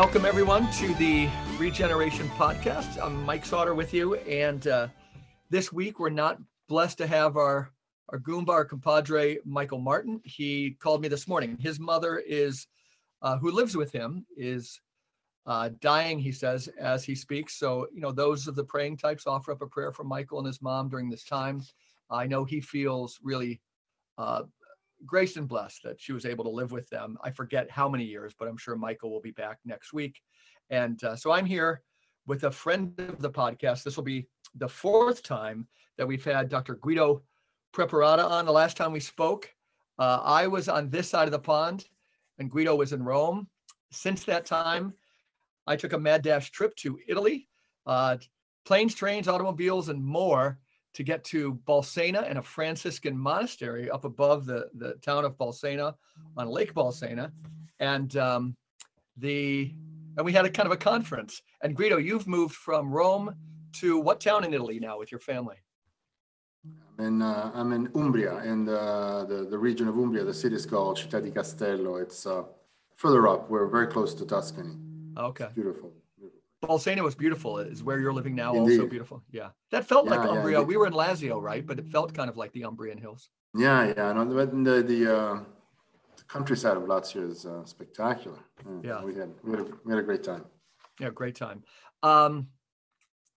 Welcome, everyone, to the Regeneration Podcast. I'm Mike Sauter with you. And uh, this week, we're not blessed to have our, our Goomba, our compadre, Michael Martin. He called me this morning. His mother is, uh, who lives with him, is uh, dying, he says, as he speaks. So, you know, those of the praying types offer up a prayer for Michael and his mom during this time. I know he feels really uh, graced and blessed that she was able to live with them. I forget how many years, but I'm sure Michael will be back next week. And uh, so I'm here with a friend of the podcast. This will be the fourth time that we've had Dr. Guido Preparata on. The last time we spoke, uh, I was on this side of the pond and Guido was in Rome. Since that time, I took a mad dash trip to Italy, uh, planes, trains, automobiles, and more to get to Bolsena and a Franciscan monastery up above the, the town of Bolsena on Lake Bolsena. And um, the and we had a kind of a conference. And Guido, you've moved from Rome to what town in Italy now with your family? I'm in, uh, I'm in Umbria, in the, the, the, region of Umbria. The city is called Città di Castello. It's uh, further up. We're very close to Tuscany. Okay. It's beautiful. Bolsena was beautiful. Is where you're living now Indeed. also beautiful? Yeah, that felt yeah, like Umbria. Yeah, we were in Lazio, right? But it felt kind of like the Umbrian hills. Yeah, yeah. No, the the, uh, the countryside of Lazio is uh, spectacular. Yeah, yeah, we had we had, a, we had a great time. Yeah, great time. Um,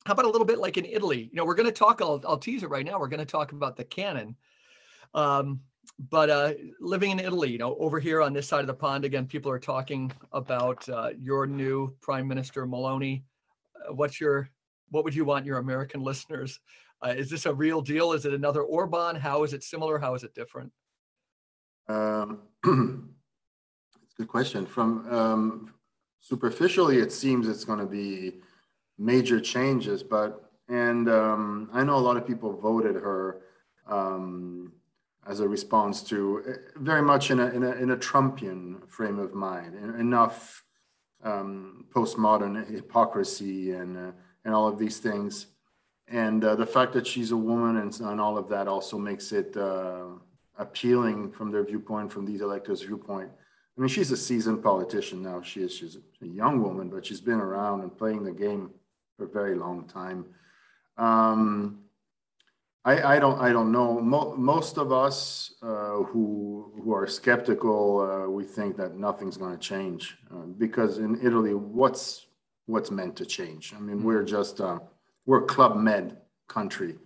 how about a little bit like in Italy? You know, we're going to talk. I'll, I'll tease it right now. We're going to talk about the canon. Um, but uh, living in Italy, you know, over here on this side of the pond, again, people are talking about uh, your new Prime Minister Meloni. Uh, what's your, what would you want your American listeners? Uh, is this a real deal? Is it another Orban? How is it similar? How is it different? Um, it's a good question. From um, superficially, it seems it's going to be major changes, but and um, I know a lot of people voted her. Um, as a response to eh, very much in a, in a, in a Trumpian frame of mind, enough um, postmodern hypocrisy and, uh, and all of these things. And uh, the fact that she's a woman and, and all of that also makes it uh, appealing from their viewpoint, from these electors' viewpoint. I mean, she's a seasoned politician now. She is. She's a young woman, but she's been around and playing the game for a very long time. Um, I, I don't I don't know. Mo- most of us uh, who who are skeptical, uh, we think that nothing's going to change uh, because in Italy, what's what's meant to change? I mean, mm-hmm. we're just uh, we're Club Med country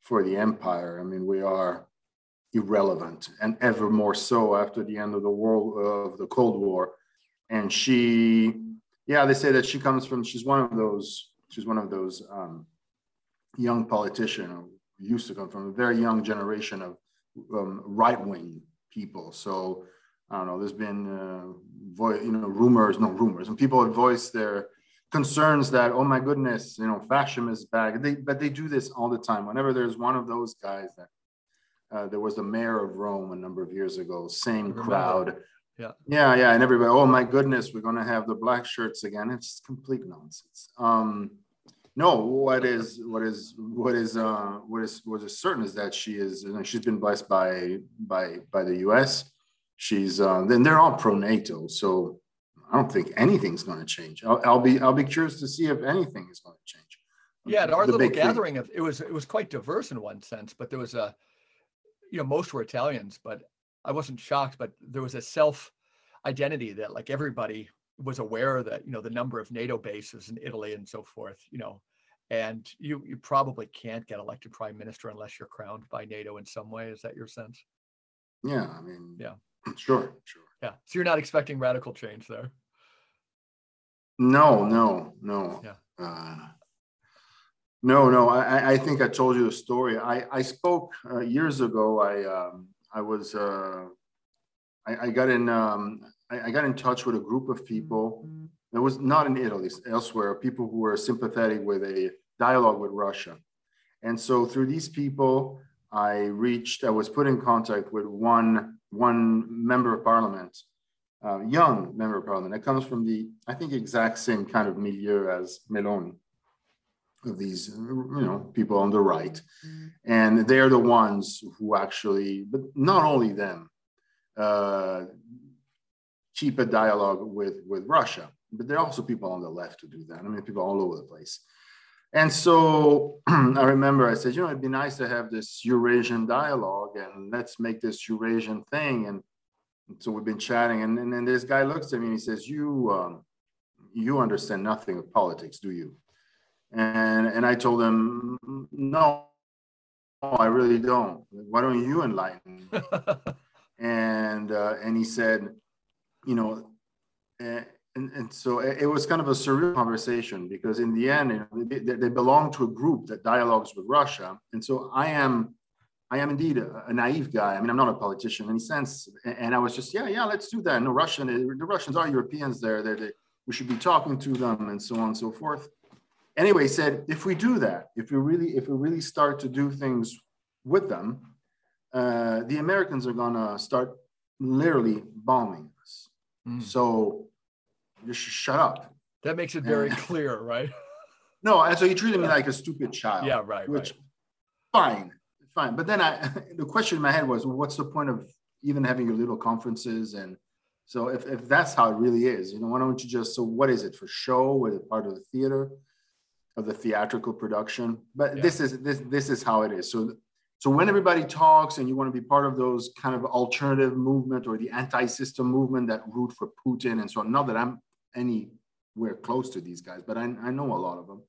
for the empire. I mean, we are irrelevant and ever more so after the end of the world of the Cold War. And she, yeah, they say that she comes from. She's one of those. She's one of those um, young politicians used to come from a very young generation of um, right-wing people. So I don't know. There's been uh, you know rumors, no rumors, and people have voiced their concerns that oh my goodness, you know, fascism is back. They, but they do this all the time. Whenever there's one of those guys that uh, there was the mayor of Rome a number of years ago, same crowd. Yeah. Yeah, yeah, and everybody, oh my goodness, we're going to have the black shirts again. It's complete nonsense. Um, no, what is what is what is uh, what is what is certain is that she is you know, she's been blessed by by by the U.S. She's uh, then they're all pro NATO, so I don't think anything's going to change. I'll, I'll, be I'll be curious to see if anything is going to change. Yeah, at our the little gathering, of, it was it was quite diverse in one sense, but there was a, you know, most were Italians, but I wasn't shocked, but there was a self identity that like everybody was aware that you know the number of NATO bases in Italy and so forth. You know, and you you probably can't get elected prime minister unless you're crowned by NATO in some way. Is that your sense? Yeah, I mean, yeah, sure, sure. Yeah, so you're not expecting radical change there. No, no, no. Yeah. Uh, no, no. I, I think I told you the story. I, I spoke uh, years ago. I um, I was uh, I, I got in um, I, I, got in touch with a group of people. That was not in Italy, elsewhere. People who were sympathetic with a dialogue with Russia, and so through these people, I reached. I was put in contact with one one member of parliament, uh, young member of parliament that comes from the I think exact same kind of milieu as Meloni of these you know people on the right and they're the ones who actually but not only them uh, keep a dialogue with with Russia. but there are also people on the left who do that. I mean, people all over the place. And so I remember I said, you know, it'd be nice to have this Eurasian dialogue and let's make this Eurasian thing. And, so we've been chatting, and, and then this guy looks at me and he says, "You, um, you understand nothing of politics, do you?" And and I told him, "No, I really don't. Why don't you enlighten?" and uh, and he said, "You know." And, and so it was kind of a surreal conversation because in the end, you know, they, they, belong to a group that dialogues with Russia. And so I am, I am indeed a, a, naive guy. I mean, I'm not a politician in any sense. And I was just, yeah, yeah, let's do that. No Russian, the Russians are Europeans there. They're, they, we should be talking to them and so on and so forth. Anyway, said, if we do that, if we really, if we really start to do things with them, uh, the Americans are gonna start literally bombing. Mm. So just shut up. That makes it very and, clear, right? No, and so he treated me like a stupid child. Yeah, right. Which, right. fine, fine. But then I, the question in my head was, well, what's the point of even having your little conferences? And so if, if that's how it really is, you know, why don't you just, so what is it for show? Is it part of the theater, of the theatrical production? But yeah. this is this this is how it is. So so when everybody talks and you want to be part of those kind of alternative movement or the anti-system movement that root for Putin and so on, not that I'm anywhere close to these guys, but I, I know a lot of them.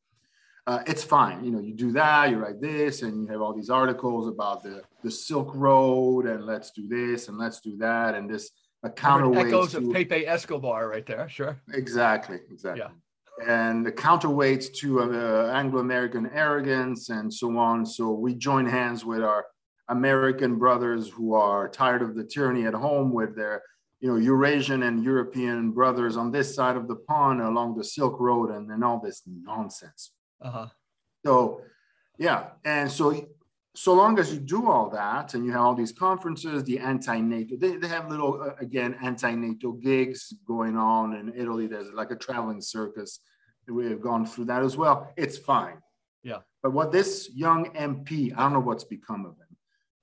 Uh, it's fine. You know, you do that, you write this, and you have all these articles about the, the Silk Road, and let's do this, and let's do that, and this a counterweight. Echoes to, of Pepe Escobar right there, sure. Exactly, exactly. Yeah. And the counterweight to uh, Anglo-American arrogance and so on. So we join hands with our American brothers who are tired of the tyranny at home with their you know, Eurasian and European brothers on this side of the pond along the Silk Road and, and all this nonsense. Uh-huh. So, yeah. And so, so long as you do all that and you have all these conferences, the anti NATO, they, they have little, uh, again, anti NATO gigs going on in Italy. There's like a traveling circus. We have gone through that as well. It's fine. Yeah. But what this young MP, I don't know what's become of him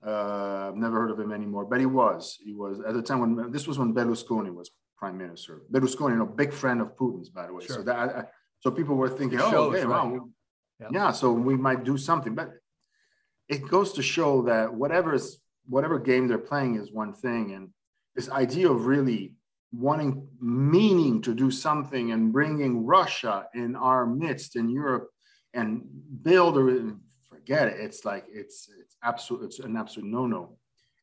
uh, I've never heard of him anymore, but he was. He was at the time when this was when Berlusconi was prime minister. Berlusconi, you know, big friend of Putin's, by the way. Sure. So that so people were thinking, oh, okay, right? wow, yeah. yeah. So we might do something, but it goes to show that whatever is whatever game they're playing is one thing, and this idea of really wanting meaning to do something and bringing Russia in our midst in Europe and build or forget it. It's like it's it's absolute it's an absolute no-no.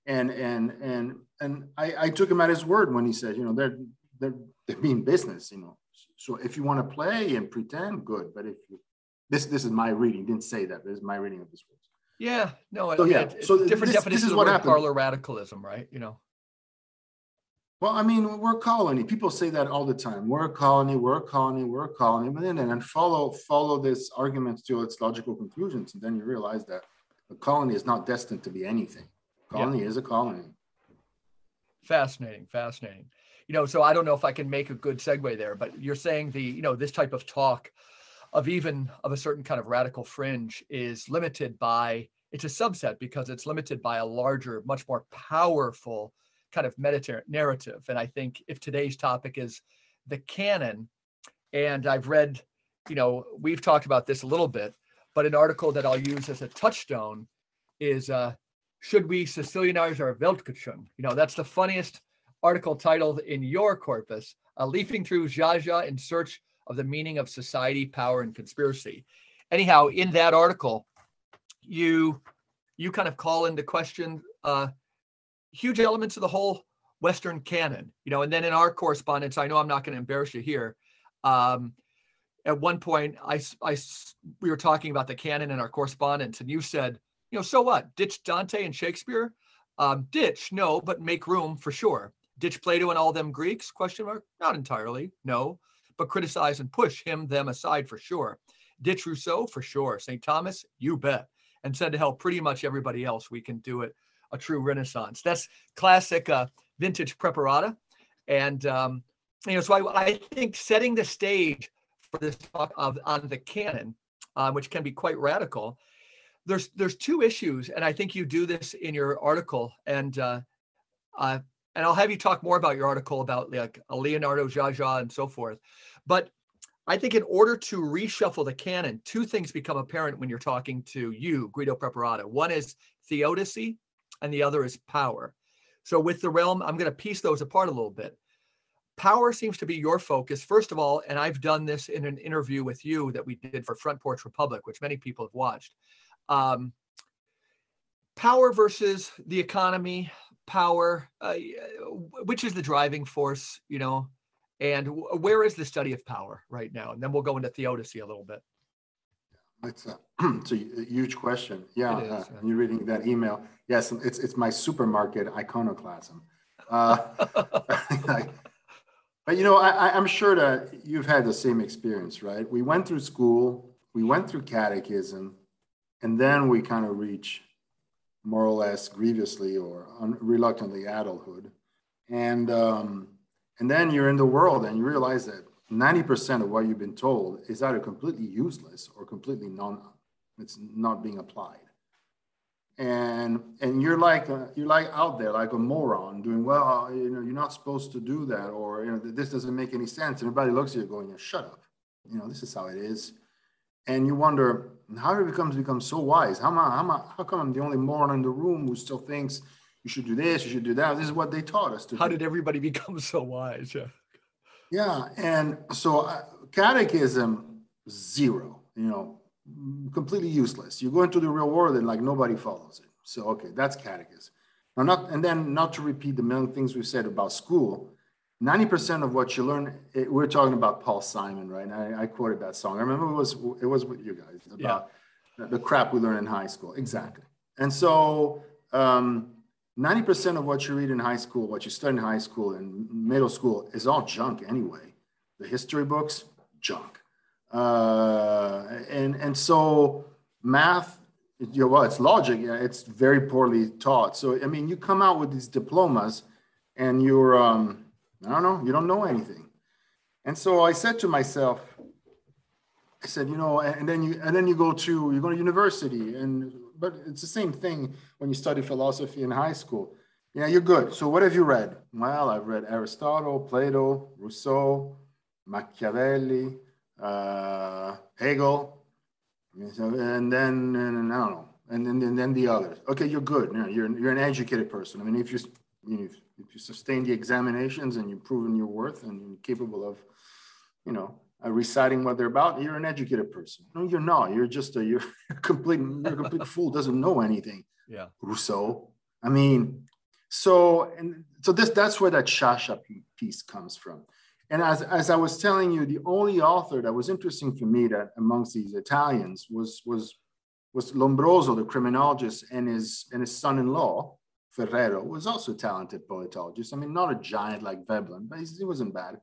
And and and and I, I took him at his word when he said, you know, they're they're they're being business, you know. So if you want to play and pretend, good. But if you this this is my reading, didn't say that, this is my reading of this words. Yeah, no, so, yeah. It, so different this, definitions this is what of parlor radicalism, right? You know. Well, I mean, we're a colony. People say that all the time. We're a colony. We're a colony. We're a colony. But then, and then follow follow this argument to its logical conclusions, and then you realize that a colony is not destined to be anything. Colony yeah. is a colony. Fascinating, fascinating. You know, so I don't know if I can make a good segue there, but you're saying the you know this type of talk of even of a certain kind of radical fringe is limited by it's a subset because it's limited by a larger, much more powerful kind of meta narrative. And I think if today's topic is the canon, and I've read, you know, we've talked about this a little bit, but an article that I'll use as a touchstone is uh, Should We Sicilianize Our Weltgeschichte? You know, that's the funniest article titled in your corpus, uh, Leafing Through Sciascia in Search of the Meaning of Society, Power, and Conspiracy. Anyhow, in that article, you you kind of call into question uh, huge elements of the whole Western canon, you know, and then in our correspondence, I know I'm not going to embarrass you here. Um, at one point, I, I, we were talking about the canon in our correspondence, and you said, you know, so what? Ditch Dante and Shakespeare? Um, ditch, no, but make room for sure. Ditch Plato and all them Greeks? Question mark. Not entirely, no, but criticize and push him them aside for sure. Ditch Rousseau for sure. St. Thomas, you bet. And send to hell pretty much everybody else. We can do it a true renaissance. That's classic uh, vintage preparata. And, um, you know, so I, I, think setting the stage for this talk of on the canon, uh, which can be quite radical, there's there's two issues, and I think you do this in your article, and uh, uh, and I'll have you talk more about your article about like Leonardo Sciascia and so forth. But I think in order to reshuffle the canon, two things become apparent when you're talking to you, Guido Preparata. One is theodicy, and the other is power. So with the realm, I'm going to piece those apart a little bit. Power seems to be your focus, first of all, and I've done this in an interview with you that we did for Front Porch Republic, which many people have watched. Um, power versus the economy, power, uh, which is the driving force, you know, and where is the study of power right now? And then we'll go into theodicy a little bit. It's a, it's a huge question. Yeah, is, uh, yeah. you're reading that email. Yes, it's it's my supermarket iconoclasm. Uh, but you know, I, I'm sure that you've had the same experience, right? We went through school, we went through catechism, and then we kind of reach more or less grievously or un- reluctantly adulthood, and um, and then you're in the world and you realize that 90% of what you've been told is either completely useless or completely non, it's not being applied. And, and you're like, a, you're like out there like a moron doing, well, you know, you're not supposed to do that. Or, you know, this doesn't make any sense. And everybody looks at you going, shut up. You know, this is how it is. And you wonder, how did it become, become so wise? How, am I, how, am I, how come I'm the only moron in the room who still thinks you should do this, you should do that. This is what they taught us to How do. did everybody become so wise? Yeah. Yeah. And so uh, catechism, zero, you know, completely useless. You go into the real world and like nobody follows it. So, okay, that's catechism. Now, not, and then not to repeat the million things we've said about school, 90% of what you learn, it, eh, we're talking about Paul Simon, right? I, I, quoted that song. I remember it was, it was with you guys about yeah. the crap we learn in high school. Exactly. And so, um, 90% of what you read in high school, what you study in high school and middle school is all junk anyway. The history books, junk. Uh, and, and so math, you know, well, it's logic. Yeah, it's very poorly taught. So, I mean, you come out with these diplomas and you're, um, I don't know, you don't know anything. And so I said to myself, I said, you know, and then you, and then you go to, you go to university and but it's the same thing when you study philosophy in high school. Yeah, you're good. So what have you read? Well, I've read Aristotle, Plato, Rousseau, Machiavelli, uh, Hegel, and then and, I don't know, and then and then the others. Okay, you're good. You're you're an educated person. I mean, if you you know, if, you sustain the examinations and you've proven your worth and you're capable of, you know, uh, reciting what they're about, you're an educated person. No, you're not. You're just a you're a complete you're a complete fool. Doesn't know anything. Yeah. Rousseau. I mean, so and so this that's where that Sciascia piece comes from. And as, as I was telling you, the only author that was interesting for me that amongst these Italians was was was Lombroso, the criminologist, and his and his son-in-law Ferrero was also a talented poetologist. I mean, not a giant like Veblen, but he wasn't bad.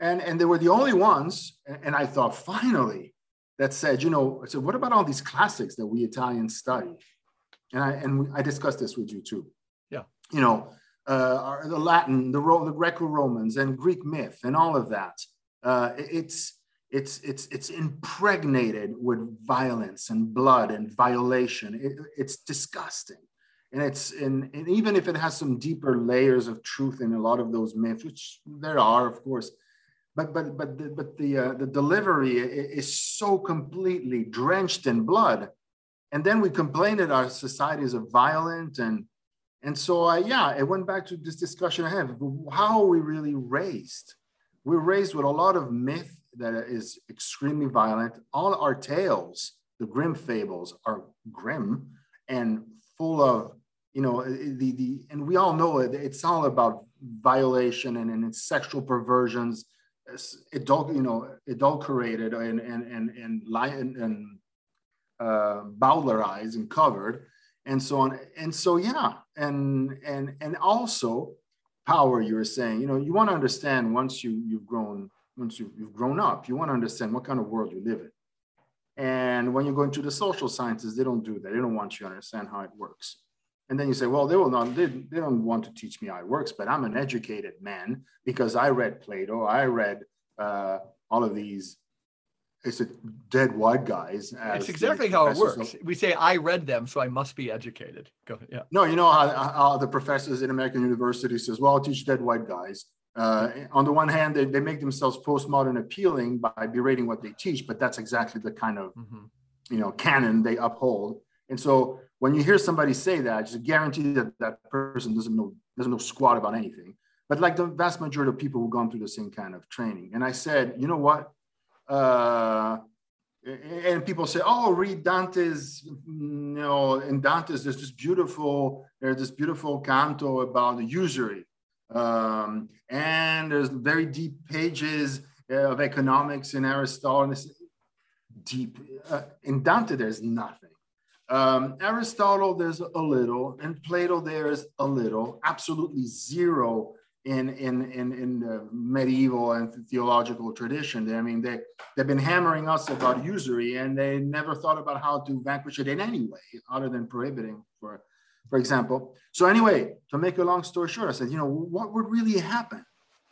And and they were the only ones and i thought finally that said you know i said what about all these classics that we italians study? And i and i discussed this with you too. Yeah. You know uh, the latin the, Ro- the greco-romans and greek myth and all of that. Uh, it's it's it's it's impregnated with violence and blood and violation. It, it's disgusting and it's and, and even if it has some deeper layers of truth in a lot of those myths which there are of course but but but the, but the uh, the delivery is so completely drenched in blood. And then we complain that our societies are violent and and so uh, yeah it went back to this discussion i have how are we really raised? We're raised with a lot of myth that is extremely violent. All our tales the grim fables are grim and full of you know the the and we all know it, it's all about violation and, and it's sexual perversions adult you know, adulterated and and and and, and, and uh, bowdlerized and covered, and so on. And so yeah, and and and also power. You were saying, you know, you want to understand once you you've grown once you, you've grown up, you want to understand what kind of world you live in. And when you go into the social sciences, they don't do that. They don't want you to understand how it works. And then you say, well, they will not, they, they don't want to teach me how it works, but I'm an educated man because I read Plato, I read uh, all of these it's a dead white guys. It's exactly how it works. We say I read them, so I must be educated. Go ahead. Yeah. No, you know how, how the professors in American universities says, "Well, I'll teach dead white guys." Uh, on the one hand, they, they make themselves postmodern appealing by berating what they teach, but that's exactly the kind of mm-hmm. you know canon they uphold. And so when you hear somebody say that, just guarantee that that person doesn't know doesn't know squat about anything. But like the vast majority of people who've gone through the same kind of training, and I said, you know what? Uh, and people say, "Oh, read Dante's." You know, in Dante's, there's this beautiful, there's this beautiful canto about the usury, um, and there's very deep pages of economics in Aristotle. And deep uh, in Dante, there's nothing. Um, Aristotle, there's a little, and Plato, there's a little. Absolutely zero in in in, in the medieval and theological tradition. I mean, they they've been hammering us about usury, and they never thought about how to vanquish it in any way other than prohibiting, for for example. So anyway, to make a long story short, I said, you know, what would really happen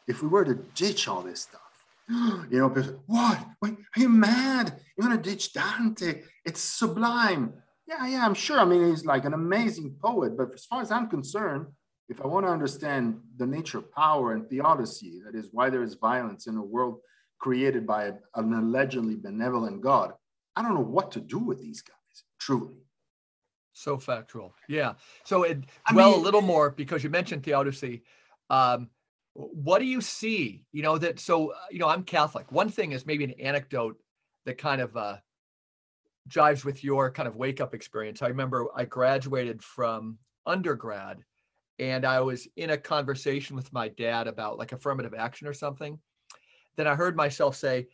if we were to ditch all this stuff? You know, what? Wait, are you mad? You're gonna ditch Dante? It's sublime. Yeah, yeah, I'm sure. I mean, he's like an amazing poet, but as far as I'm concerned, if I want to understand the nature of power and theodicy, that is why there is violence in a world created by a, an allegedly benevolent God, I don't know what to do with these guys, truly. So factual. Yeah. So it, well, mean, a little more because you mentioned theodicy. Um, what do you see? You know, that, so, uh, you know, I'm Catholic. One thing is maybe an anecdote that kind of uh, jives with your kind of wake up experience. I remember I graduated from undergrad and I was in a conversation with my dad about like affirmative action or something. Then I heard myself say,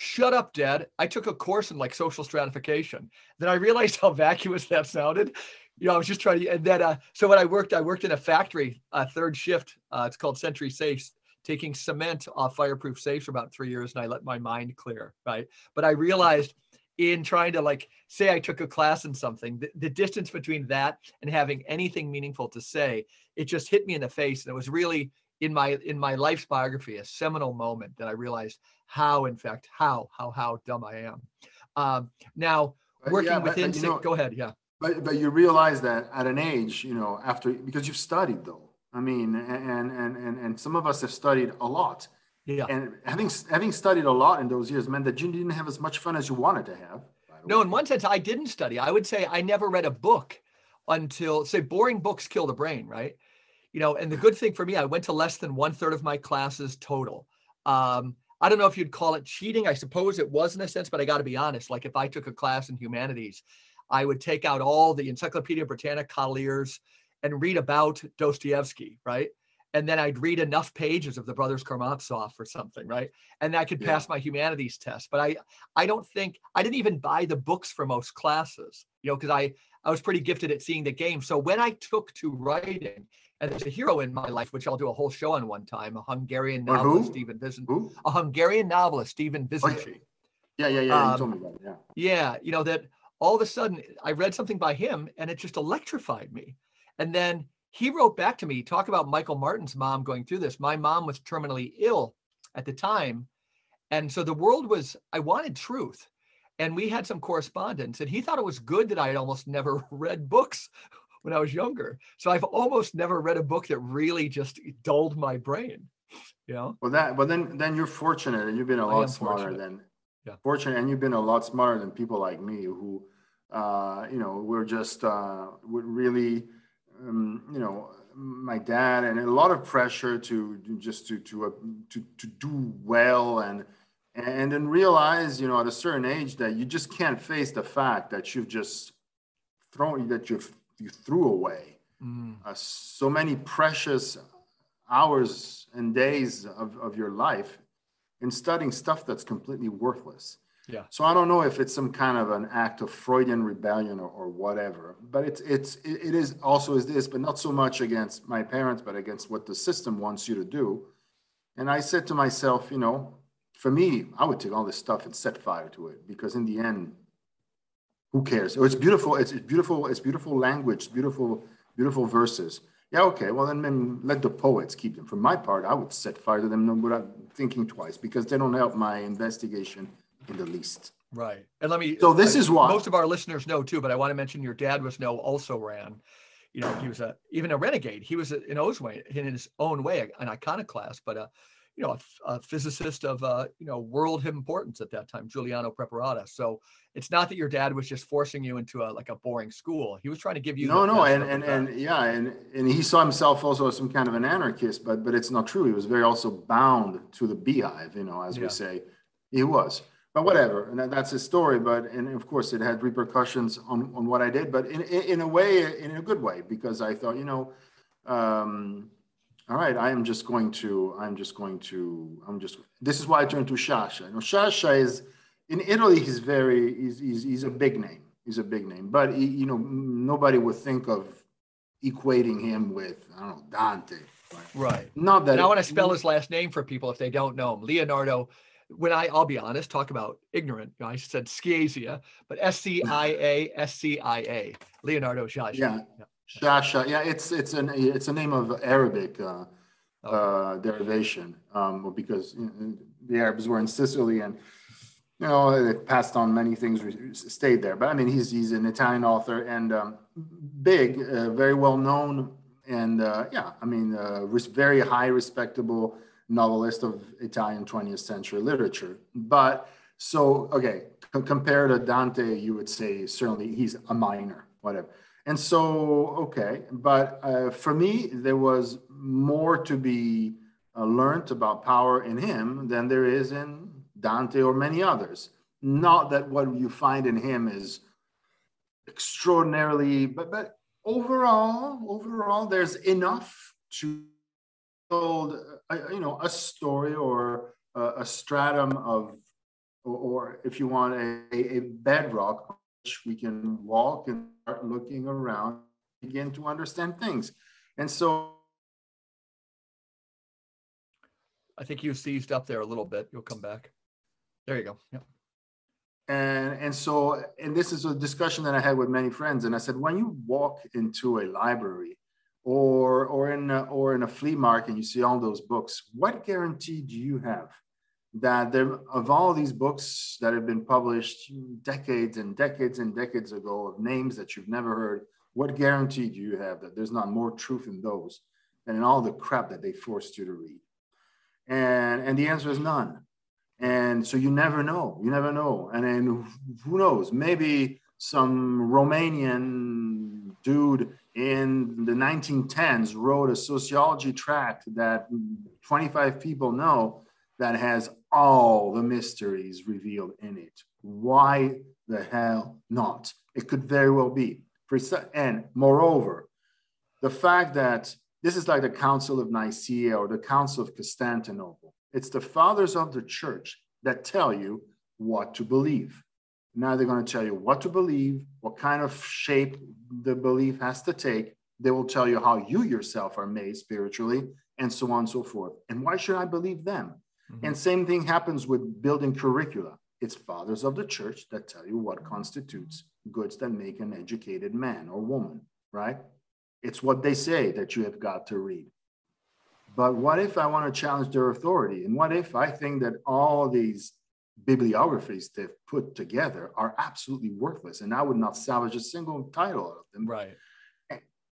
Shut up, Dad. I took a course in like social stratification. Then I realized how vacuous that sounded. You know, I was just trying to, and then, uh, so when I worked, I worked in a factory, uh, third shift. Uh, it's called Sentry Safes, taking cement off fireproof safes for about three years. And I let my mind clear, right? But I realized in trying to like say I took a class in something, the, the, distance between that and having anything meaningful to say, it just hit me in the face. And it was really in my in my life's biography, a seminal moment that I realized how, in fact, how, how, how dumb I am. Um, now working yeah, within you know, go ahead, yeah. But but you realize that at an age, you know, after because you've studied though. I mean, and and and and some of us have studied a lot yeah. And having having studied a lot in those years meant that you didn't have as much fun as you wanted to have. No, in one sense, I didn't study. I would say I never read a book until say boring books kill the brain, right? You know, and the good thing for me, I went to less than one third of my classes total. Um, I don't know if you'd call it cheating. I suppose it was in a sense, but I got to be honest. Like if I took a class in humanities, I would take out all the Encyclopedia Britannica Cavaliers and read about Dostoevsky, right? And then I'd read enough pages of the Brothers Karamazov or something, right? And I could pass yeah. my humanities test. But I, I don't think I didn't even buy the books for most classes, you know, because I, I was pretty gifted at seeing the game. So when I took to writing, and there's a hero in my life, which I'll do a whole show on one time, a Hungarian novelist, Stephen Vizen, a Hungarian novelist, Stephen Vizinczey. Oh, yeah, yeah, yeah. Um, you told me about it. Yeah. Yeah, you know that all of a sudden I read something by him, and it just electrified me. And then he wrote back to me, talk about Michael Martin's mom going through this. My mom was terminally ill at the time. And so the world was, I wanted truth. And we had some correspondence, and he thought it was good that I had almost never read books when I was younger. So I've almost never read a book that really just dulled my brain. You know? Well, that, well, then, then you're fortunate, and you've been a lot smarter than, yeah. fortunate, and you've been a lot smarter than people like me who, uh, you know, we're just, uh, would really, um, you know, my dad and a lot of pressure to just to to uh, to to do well and and then realize, you know, at a certain age that you just can't face the fact that you've just thrown that you've you threw away mm. uh, so many precious hours and days of, of your life in studying stuff that's completely worthless. Yeah. So I don't know if it's some kind of an act of Freudian rebellion or, or whatever, but it's it's it is also is this, but not so much against my parents, but against what the system wants you to do. And I said to myself, you know, for me, I would take all this stuff and set fire to it because in the end, who cares? Oh, it's beautiful. It's, it's beautiful. It's beautiful language. Beautiful, beautiful verses. Yeah, okay. Well, then, then let the poets keep them. For my part, I would set fire to them without thinking twice because they don't help my investigation in the least. Right. And let me. So this I, is why most of our listeners know too, but I want to mention your dad was no also ran. You know, he was a even a renegade. He was in his way, in his own way, an iconoclast, but a you know, a, a physicist of, uh, you know, world importance at that time, Giuliano Preparata. So it's not that your dad was just forcing you into a, like a boring school. He was trying to give you. No, no. And, and, and yeah. And, and he saw himself also as some kind of an anarchist, but, but it's not true. He was very also bound to the beehive, you know, as yeah. we say, he was, but whatever. And that's his story. But, and of course it had repercussions on, on what I did, but in, in a way, in a good way, because I thought, you know, um, all right, I am just going to, I'm just going to, I'm just, this is why I turned to Sciascia. You know, Sciascia is, in Italy, he's very, he's, he's, he's a big name. He's a big name, but he, you know, nobody would think of equating him with, I don't know, Dante. Right. right. Not that. And I want to spell his last name for people if they don't know him. Leonardo when I, I'll be honest, talk about ignorant. You know, I said Sciascia, but S C I A S C I A, Leonardo Sciascia. Yeah. yeah. Sciascia, yeah, it's it's an it's a name of Arabic uh, uh, derivation um, because the Arabs were in Sicily and you know they passed on many things, stayed there. But I mean, he's he's an Italian author and um, big, uh, very well known, and uh, yeah, I mean, uh, very high respectable novelist of Italian 20th century literature. But so okay, compared to Dante, you would say certainly he's a minor, whatever. And so, okay, but uh, for me, there was more to be uh, learned about power in him than there is in Dante or many others. Not that what you find in him is extraordinarily, but but overall, overall, there's enough to build, a, you know, a story or a, a stratum of, or, or, if you want, a, a bedrock which we can walk and start looking around, begin to understand things. And so I think you seized up there a little bit. You'll come back. There you go. Yep. And and so and this is a discussion that I had with many friends. And I said, when you walk into a library or or in a, or in a flea market and you see all those books, what guarantee do you have that there of all these books that have been published decades and decades and decades ago of names that you've never heard what guarantee do you have that there's not more truth in those than in all the crap that they forced you to read? And and the answer is none. And so you never know you never know. And then who knows maybe some romanian dude in the 1910s wrote a sociology tract that 25 people know that has all the mysteries revealed in it. Why the hell not? It could very well be. And moreover, the fact that this is like the Council of Nicaea or the Council of Constantinople, it's the fathers of the church that tell you what to believe. Now they're going to tell you what to believe, what kind of shape the belief has to take. They will tell you how you yourself are made spiritually, and so on and so forth. And why should I believe them? Mm-hmm. And same thing happens with building curricula. It's fathers of the church that tell you what constitutes goods that make an educated man or woman, right? It's what they say that you have got to read. But what if I want to challenge their authority? And what if I think that all these bibliographies they've put together are absolutely worthless and I would not salvage a single title of them? Right.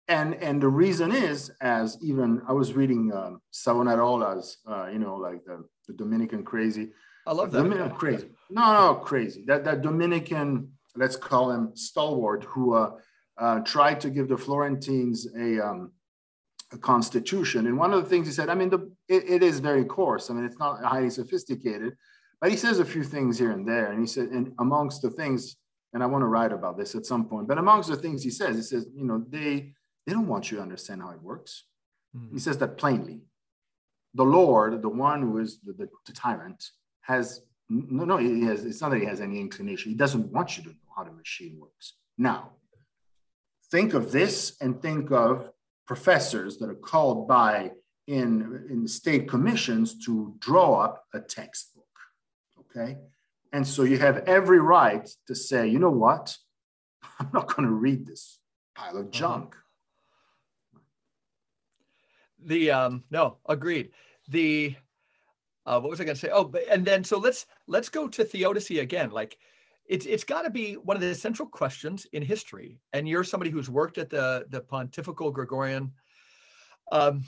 And and the reason is as even i was reading um, savonarola's uh, you know like the, the dominican crazy. I love that. Dominican crazy. No no crazy. That that dominican let's call him stalwart who uh, uh, tried to give the florentines a, um, a constitution. And one of the things he said i mean the, it, it is very coarse. I mean it's not highly sophisticated but he says a few things here and there and he said and amongst the things and i want to write about this at some point but amongst the things he says he says you know they they don't want you to understand how it works. Mm-hmm. He says that plainly. The Lord, the one who is the, the, the tyrant, has no, no, he has, it's not that he has any inclination. He doesn't want you to know how the machine works. Now, think of this and think of professors that are called by in, in state commissions to draw up a textbook. Okay. And so you have every right to say, you know what? I'm not going to read this pile of uh-huh. junk the um no agreed the uh, what was I going to say? Oh, and then so let's let's go to theodicy again. Like, it's it's got to be one of the central questions in history. And you're somebody who's worked at the the Pontifical Gregorian um,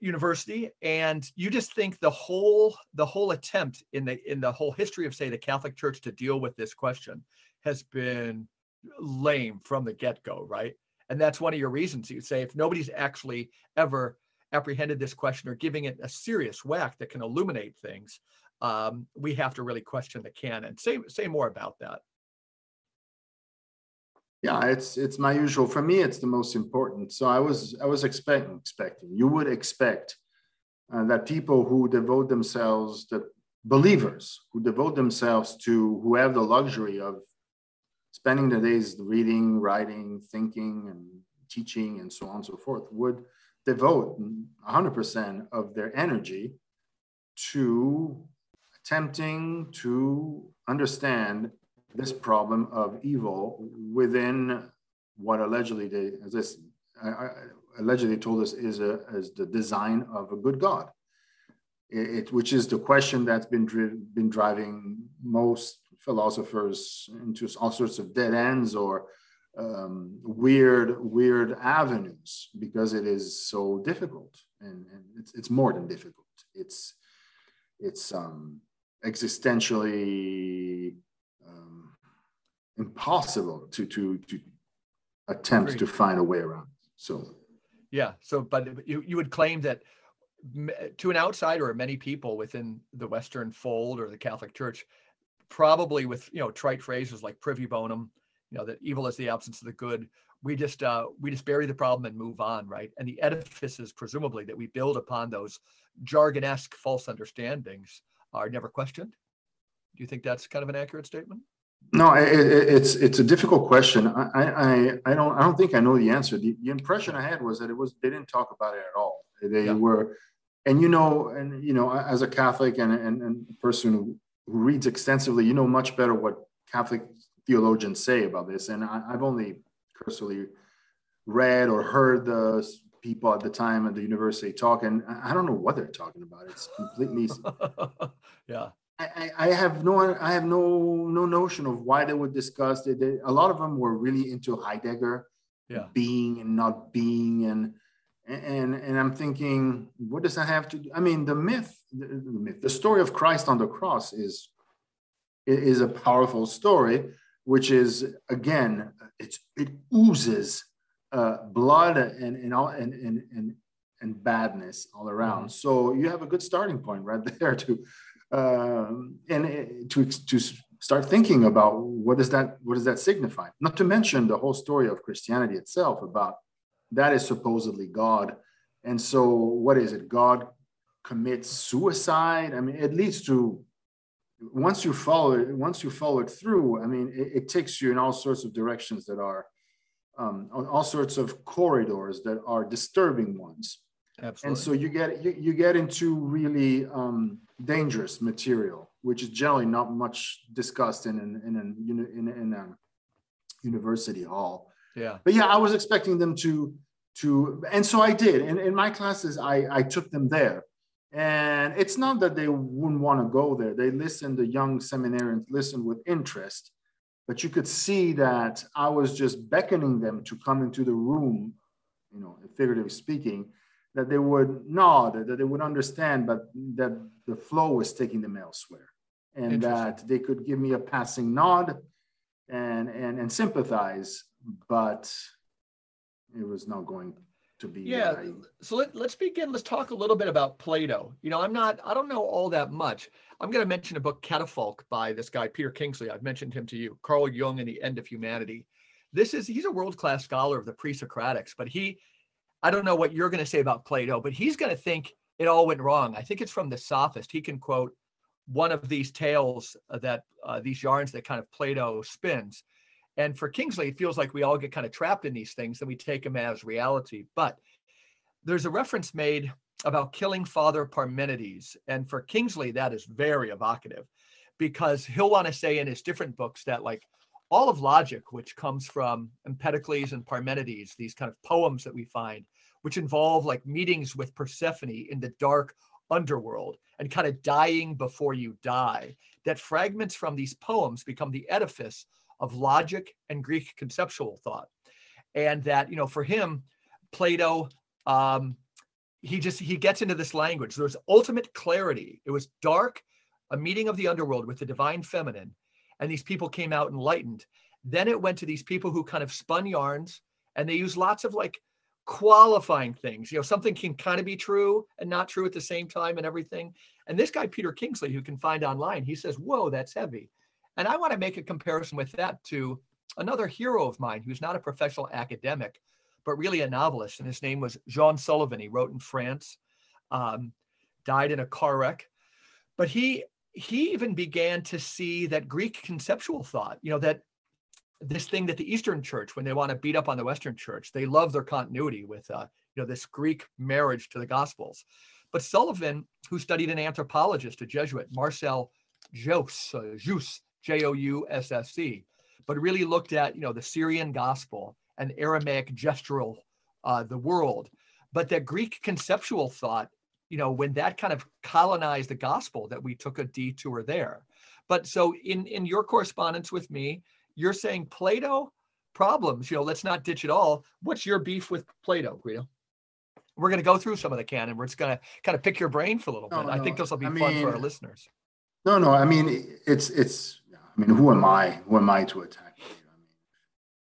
University, and you just think the whole the whole attempt in the in the whole history of say the Catholic Church to deal with this question has been lame from the get go, right? And that's one of your reasons you say if nobody's actually ever apprehended this question or giving it a serious whack that can illuminate things, um, we have to really question the canon. Say say more about that. Yeah, it's it's my usual. For me, it's the most important. So I was I was expecting expecting. You would expect uh, that people who devote themselves, the believers who devote themselves to, who have the luxury of spending the days reading, writing, thinking, and teaching, and so on and so forth, would devote 100% of their energy to attempting to understand this problem of evil within what allegedly they, as this allegedly told us is a is the design of a good God. It, it, which is the question that's been dri- been driving most philosophers into all sorts of dead ends or um, weird, weird avenues because it is so difficult, and, and it's, it's more than difficult. It's it's um, existentially impossible to to to attempt to find a way around. So, yeah. So, but you you would claim that to an outsider or many people within the Western fold or the Catholic Church, probably with you know trite phrases like privy bonum you know that evil is the absence of the good we just uh, we just bury the problem and move on right and the edifices presumably that we build upon those jargonesque false understandings are never questioned do you think that's kind of an accurate statement no it, it's it's a difficult question I, I i don't i don't think i know the answer the, the impression i had was that it was they didn't talk about it at all they yeah. were and you know and you know as a catholic and, and, and a person who, who reads extensively you know much better what catholic theologians say about this. And I, have only cursorily read or heard the people at the time at the university talk, and I don't know what they're talking about. It's completely yeah. I, I, have no I have no no notion of why they would discuss it. They, a lot of them were really into Heidegger, yeah. being and not being, and and and I'm thinking, what does that have to do? I mean, the myth, the, the myth, the story of Christ on the cross is is a powerful story, which is again, it's it oozes uh, blood and and all and and and, and badness all around. Mm-hmm. So you have a good starting point right there to um, and to to start thinking about what does that what does that signify? Not to mention the whole story of Christianity itself about that is supposedly God, and so what is it? God commits suicide. I mean, it leads to once you follow it, once you follow it through, I mean, it, it takes you in all sorts of directions that are um, on all sorts of corridors that are disturbing ones. Absolutely. And so you get you, you get into really um, dangerous material, which is generally not much discussed in in in, in, in, in a university hall. Yeah. But yeah, I was expecting them to to, and so I did. And in my classes, I I took them there and it's not that they wouldn't want to go there. They listened, the young seminarians listened with interest, but you could see that I was just beckoning them to come into the room, you know, figuratively speaking, that they would nod, that they would understand, but that the flow was taking them elsewhere. And that they could give me a passing nod and, and, and sympathize, but it was not going to be yeah so let, let's begin let's talk a little bit about plato. You know i'm not i don't know all that much. I'm going to mention a book catafalque by this guy peter kingsley. I've mentioned him to you carl jung and the end of humanity. This is he's a world-class scholar of the pre-socratics but he i don't know what you're going to say about plato but he's going to think it all went wrong i think it's from the sophist he can quote one of these tales that uh, these yarns that kind of plato spins and for Kingsley, it feels like we all get kind of trapped in these things and we take them as reality. But there's a reference made about killing Father Parmenides. And for Kingsley, that is very evocative because he'll want to say in his different books that, like, all of logic, which comes from Empedocles and Parmenides, these kind of poems that we find, which involve like meetings with Persephone in the dark underworld and kind of dying before you die, that fragments from these poems become the edifice of logic and Greek conceptual thought. And that, you know, for him, Plato, um, he just he gets into this language. There's ultimate clarity. It was dark, a meeting of the underworld with the divine feminine, and these people came out enlightened. Then it went to these people who kind of spun yarns, and they used lots of like qualifying things. You know, something can kind of be true and not true at the same time and everything. And this guy, Peter Kingsley, who can find online, he says, Whoa, that's heavy. And I want to make a comparison with that to another hero of mine who's not a professional academic, but really a novelist. And his name was Jean Sullivan. He wrote in France, um, died in a car wreck. But he he even began to see that Greek conceptual thought, you know, that this thing that the Eastern Church, when they want to beat up on the Western Church, they love their continuity with, uh, you know, this Greek marriage to the Gospels. But Sullivan, who studied an anthropologist, a Jesuit, Marcel Jousse, uh, Jousse, J-O-U-S-S-C, but really looked at, you know, the Syrian Gospel and Aramaic gestural, uh, the world. But that Greek conceptual thought, you know, when that kind of colonized the gospel, that we took a detour there. But so in in your correspondence with me, you're saying Plato problems, you know, let's not ditch it all. What's your beef with Plato, Guido? We're going to go through some of the canon. We're just going to kind of pick your brain for a little bit. No, I think this will be I fun mean, for our listeners. No, no. I mean, it's it's. I mean, who am I? Who am I to attack? You?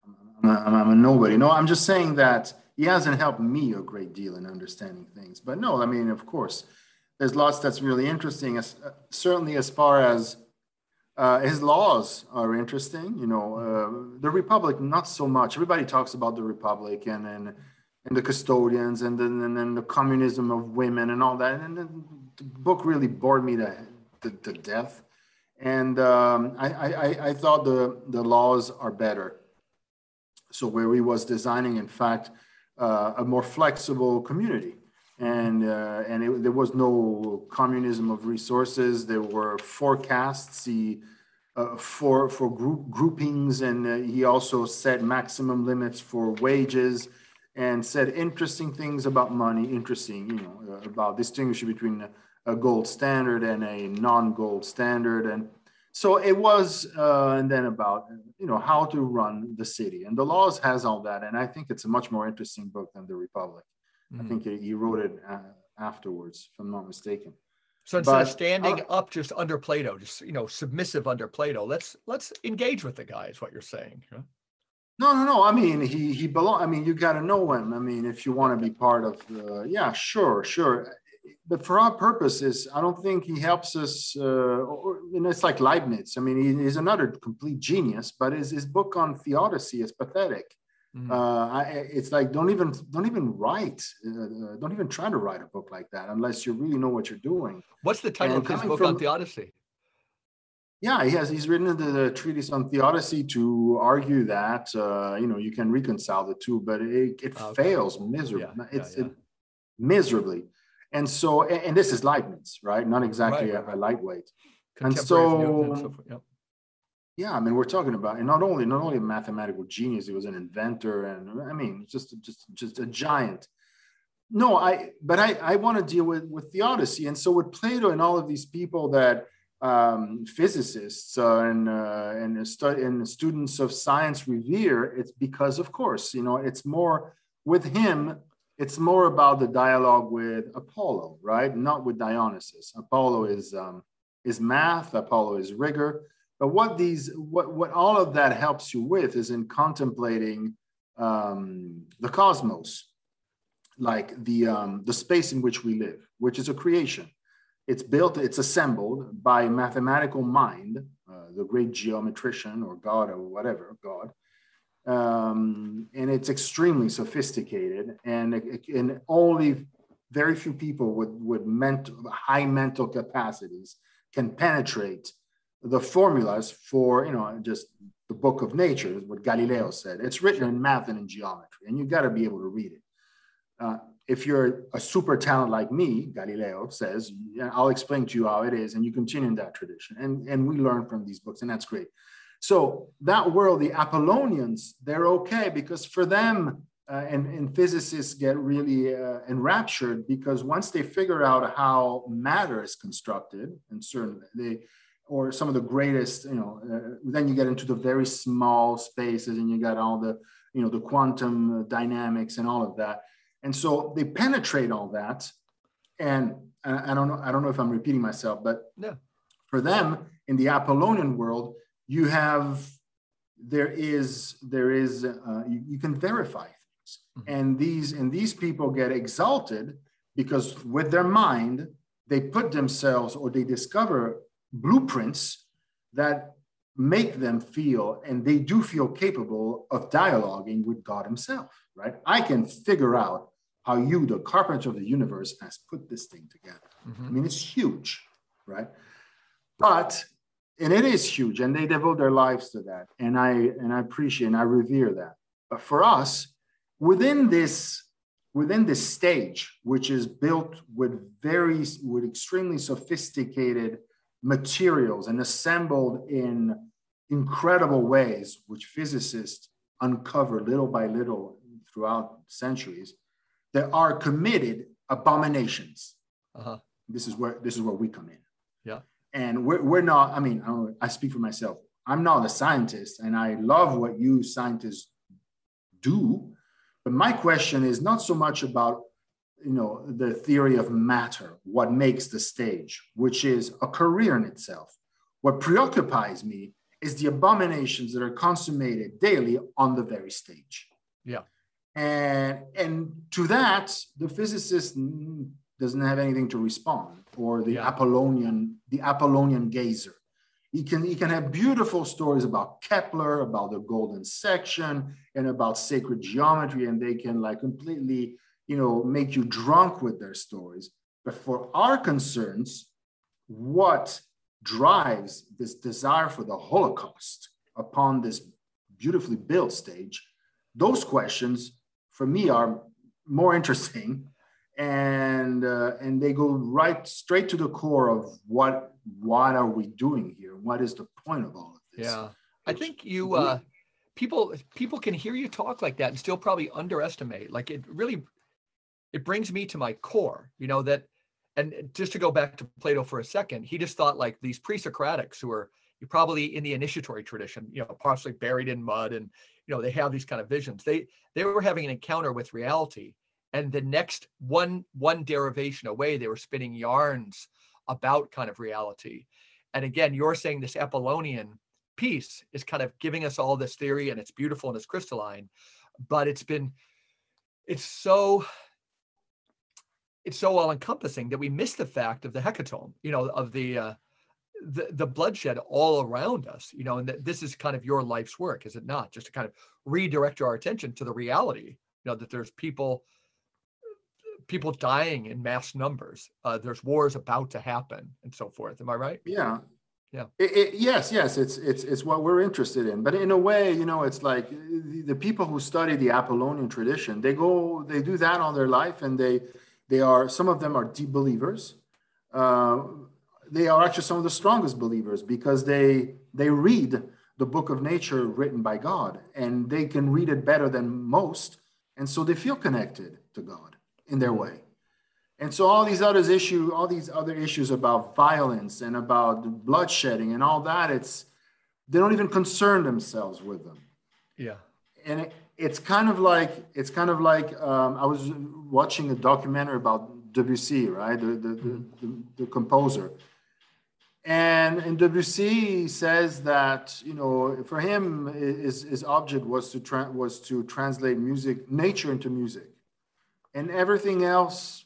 I mean, I'm, a, I'm a nobody. No, I'm just saying that he hasn't helped me a great deal in understanding things. But no, I mean, of course, there's lots that's really interesting. As, uh, certainly, as far as uh, his laws are interesting. You know, uh, the Republic, not so much. Everybody talks about the Republic and and, and the custodians and then and then the communism of women and all that. And the book really bored me to, to, to death. And um, I, I, I thought the, the laws are better. So where he was designing, in fact, uh, a more flexible community and uh, and it, there was no communism of resources. There were forecasts. He uh, for for group groupings, and uh, he also set maximum limits for wages, and said interesting things about money. Interesting, you know, uh, about distinguishing between a, gold standard and a non-gold standard, and so it was. Uh, and then about you know how to run the city, and the laws has all that, and I think it's a much more interesting book than the Republic. Mm-hmm. I think he wrote it uh, afterwards, if I'm not mistaken. So instead but, of standing uh, up just under Plato, just you know, submissive under Plato, let's let's engage with the guy. Is what you're saying? No, no, no. I mean, he he belong. I mean, you got to know him. I mean, if you want to be part of, the, yeah, sure, sure. But for our purposes, I don't think he helps us. Uh, or, you know, it's like Leibniz. I mean, he, he's another complete genius, but his his book on theodicy is pathetic. Mm-hmm. Uh, I, it's like don't even don't even write, uh, uh, don't even try to write a book like that unless you really know what you're doing. What's the title and of his book from, on theodicy? Yeah, he has. He's written the treatise on theodicy to argue that uh, you know you can reconcile the two, but it, it okay. fails miserably. Yeah, it's yeah, yeah. It, miserably, and so and, and, this is Leibniz, right? Not exactly right. a, a, lightweight. And so, so yep yeah, I mean, we're talking about, and not only not only a mathematical genius, he was an inventor, and I mean, just just just a giant. No, I but I I want to deal with with theodicy, and so with Plato and all of these people that um, physicists uh, and uh, and, stu- and students of science revere, it's because of course you know it's more with him. It's more about the dialogue with Apollo, right? Not with Dionysus. Apollo is um, is math. Apollo is rigor but what these, what, what all of that helps you with is in contemplating um, the cosmos, like the, um, the space in which we live, which is a creation. It's built, it's assembled by mathematical mind, uh, the great geometrician or God or whatever, God. Um, and it's extremely sophisticated and, and only very few people with, with mental, high mental capacities can penetrate the formulas for, you know, just the book of nature is what Galileo said. It's written in math and in geometry, and you've got to be able to read it. Uh, if you're a super talent like me, Galileo says, I'll explain to you how it is, and you continue in that tradition. And, and we learn from these books, and that's great. So that world, the Apollonians, they're okay because for them, uh, and, and physicists get really uh, enraptured because once they figure out how matter is constructed and certain they or some of the greatest you know uh, then you get into the very small spaces and you got all the you know the quantum dynamics and all of that and so they penetrate all that and i don't know i don't know if i'm repeating myself but no. for them in the apollonian world you have there is there is uh, you, you, can verify things mm-hmm. and these and these people get exalted because with their mind they put themselves or they discover blueprints that make them feel and they do feel capable of dialoguing with god himself right i can figure out how you the carpenter of the universe has put this thing together mm-hmm. i mean it's huge right but and it is huge and they devote their lives to that and i and i appreciate and i revere that. But for us within this within this stage which is built with very with extremely sophisticated materials and assembled in incredible ways which physicists uncover little by little throughout centuries there are committed abominations. Uh-huh. this is where this is where we come in and we're, we're not i mean I, I speak for myself. I'm not a scientist and i love what you scientists do. But my question is not so much about you know the theory of matter what makes the stage which is a career in itself. What preoccupies me is the abominations that are consummated daily on the very stage. Yeah. And and to that the physicist doesn't have anything to respond or the yeah. Apollonian, the Apollonian gazer. He can, he can have beautiful stories about Kepler, about the golden section, and about sacred geometry, and they can like completely, you know, make you drunk with their stories. But for our concerns, what drives this desire for the Holocaust upon this beautifully built stage, those questions for me are more interesting and uh, and they go right straight to the core of what what are we doing here? What is the point of all of this? Yeah. I think you uh people people can hear you talk like that and still probably underestimate like it really it brings me to my core you know that and just to go back to plato for a second he just thought like these pre-socratics who are probably in the initiatory tradition you know partially buried in mud and you know they have these kind of visions. They they were having an encounter with reality and the next one one derivation away they were spinning yarns about kind of reality. And again you're saying this apollonian piece is kind of giving us all this theory and it's beautiful and it's crystalline but it's been it's so it's so all encompassing that we miss the fact of the hecatomb you know of the uh the, the bloodshed all around us you know and that this is kind of your life's work is it not? Just to kind of redirect our attention to the reality you know that there's people people dying in mass numbers. Uh, there's wars about to happen and so forth. Am I right? Yeah. Yeah. It, it, yes, yes, it's it's it's what we're interested in. But in a way, you know, it's like the, the, people who study the Apollonian tradition, they go, they do that all their life, and they they are some of them are deep believers. Uh, they are actually some of the strongest believers because they they read the book of nature written by God, and they can read it better than most, and so they feel connected to God in their way. And so all these other issues, all these other issues about violence and about bloodshedding and all that, it's they don't even concern themselves with them. Yeah. And it, it's kind of like it's kind of like um, I was watching a documentary about Debussy, right, the the, mm-hmm. the, the composer, and and Debussy says that you know for him his, his object was to tra- was to translate music nature into music and everything else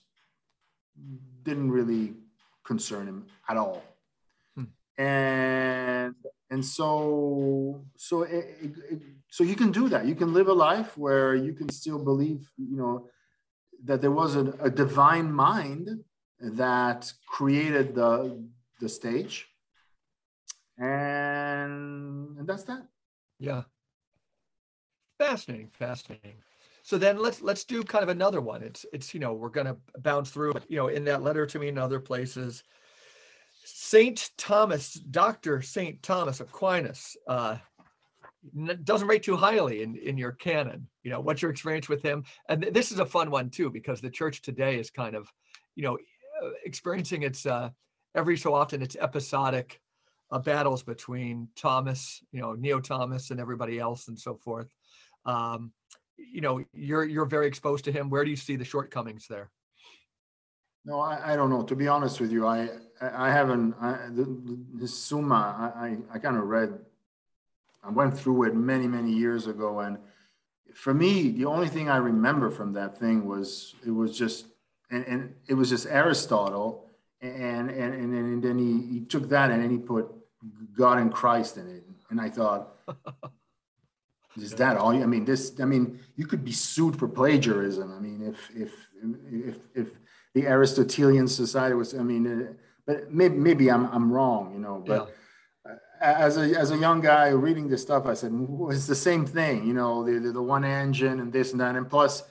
didn't really concern him at all. Hmm. And and so so it, it, so you can do that. You can live a life where you can still believe, you know, that there was a, a divine mind that created the the stage, and, and that's that. Yeah. Fascinating, fascinating. So then let's let's do kind of another one. It's it's you know we're going to bounce through you know in that letter to me and other places. Saint Thomas, Doctor Saint Thomas Aquinas, uh, doesn't rate too highly in, in your canon. You know, what's your experience with him? And th- this is a fun one too, because the church today is kind of, you know, uh, experiencing its uh, every so often its episodic uh, battles between Thomas, you know, Neo Thomas and everybody else and so forth. Um, you know, you're you're very exposed to him. Where do you see the shortcomings there? No, I, I don't know. To be honest with you, I I haven't. I, the, the Summa, I I, I kind of read. I went through it many many years ago, and for me, the only thing I remember from that thing was it was just and, and it was just Aristotle, and and and, and then he, he took that and then he put God and Christ in it, and I thought. Is that all? I mean, this. I mean, you could be sued for plagiarism. I mean, if if if if the Aristotelian society was, I mean, uh, but maybe, maybe I'm, I'm wrong, you know, but yeah. as a, as a young guy reading this stuff, I said, it's the same thing, you know, the, the, the, one engine and this and that. And plus,